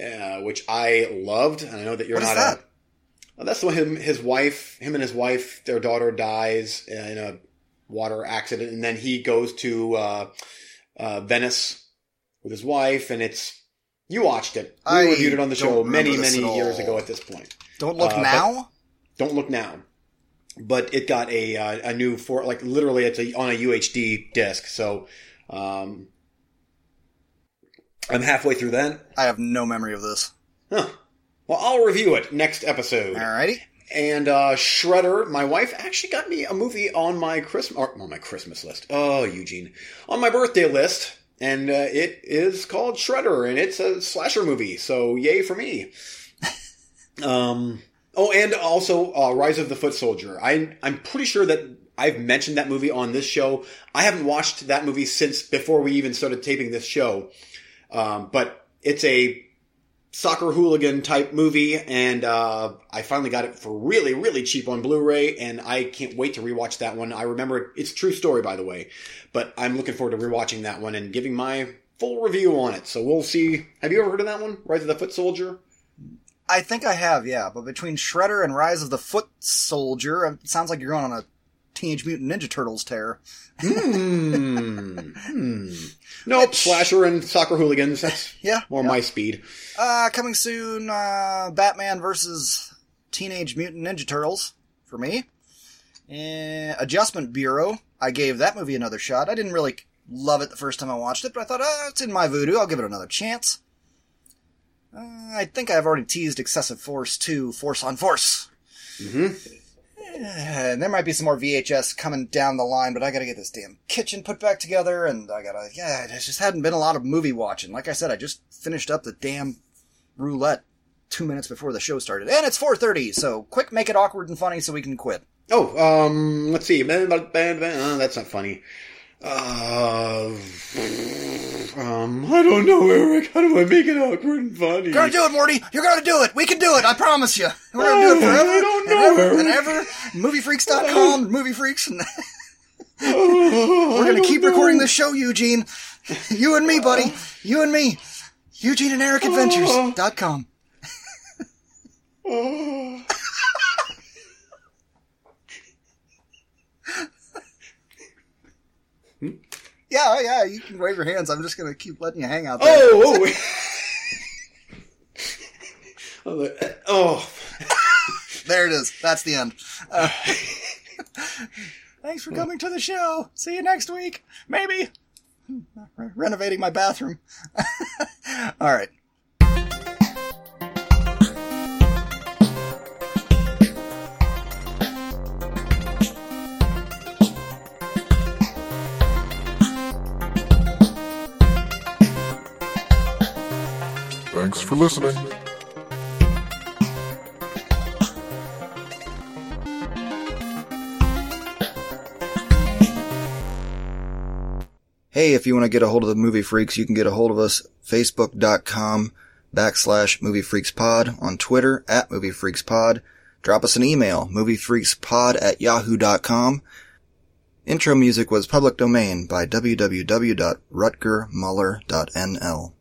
uh, which I loved, and I know that you're What not that? a. Well, that's the one. Him, his wife, him and his wife, their daughter dies in a water accident, and then he goes to uh, uh, Venice with his wife, and it's you watched it. We I reviewed it on the show many, many years ago. At this point, Don't look uh, now. don't look now. But it got a uh, a new for like literally it's a, on a UHD disc, so um, I'm halfway through that. I have no memory of this. Huh. Well, I'll review it next episode. Alrighty. And uh, Shredder, my wife, actually got me a movie on my Christmas on my Christmas list. Oh, Eugene, on my birthday list, and uh, it is called Shredder, and it's a slasher movie. So yay for me. [LAUGHS] um. Oh, and also uh, Rise of the Foot Soldier. I I'm pretty sure that I've mentioned that movie on this show. I haven't watched that movie since before we even started taping this show. Um, but it's a soccer hooligan type movie, and uh, I finally got it for really, really cheap on Blu-ray, and I can't wait to rewatch that one. I remember it, it's true story, by the way, but I'm looking forward to rewatching that one and giving my full review on it. So we'll see. Have you ever heard of that one, Rise of the Foot Soldier? I think I have, yeah. But between Shredder and Rise of the Foot Soldier, it sounds like you're going on a Teenage Mutant Ninja Turtles tear. Hmm. hmm. [LAUGHS] Nope. Slasher and soccer hooligans. That's [LAUGHS] Yeah. more yeah. my speed. Uh, coming soon, uh, Batman versus Teenage Mutant Ninja Turtles for me. Adjustment Bureau. I gave that movie another shot. I didn't really love it the first time I watched it, but I thought, oh, it's in my Vudu. I'll give it another chance. Uh, I think I've already teased Excessive Force 2, Force on Force. hmm And there might be some more VHS coming down the line, but I gotta get this damn kitchen put back together, and I gotta, yeah, it just hadn't been a lot of movie watching. Like I said, I just finished up the damn roulette two minutes before the show started. And it's 4.30, so quick, make it awkward and funny so we can quit. Oh, um, let's see. That's not funny. Uh, um, I don't know, Eric. How do I make it awkward and funny? You're gonna do it, Morty! You're gonna do it! We can do it! I promise you! We're gonna do it Oh, forever I don't and know, ever and ever. Moviefreaks.com, Movie Freaks, and [LAUGHS] Oh, we're gonna keep know. recording this show, Eugene. You and me, buddy. You and me. Eugene and Eric Adventures.com. Oh. Yeah, yeah, you can wave your hands. I'm just gonna keep letting you hang out there. Oh, oh. [LAUGHS] oh, oh. There it is. That's the end. Uh, thanks for coming to the show. See you next week. Maybe. Re- Renovating my bathroom. [LAUGHS] All right. For listening. Hey, if you want to get a hold of the Movie Freaks, you can get a hold of us facebook.com backslash Movie Freaks Pod, on Twitter at Movie Freaks Pod. Drop us an email, moviefreakspod at yahoo.com. Intro music was public domain by www.rutgermuller.nl.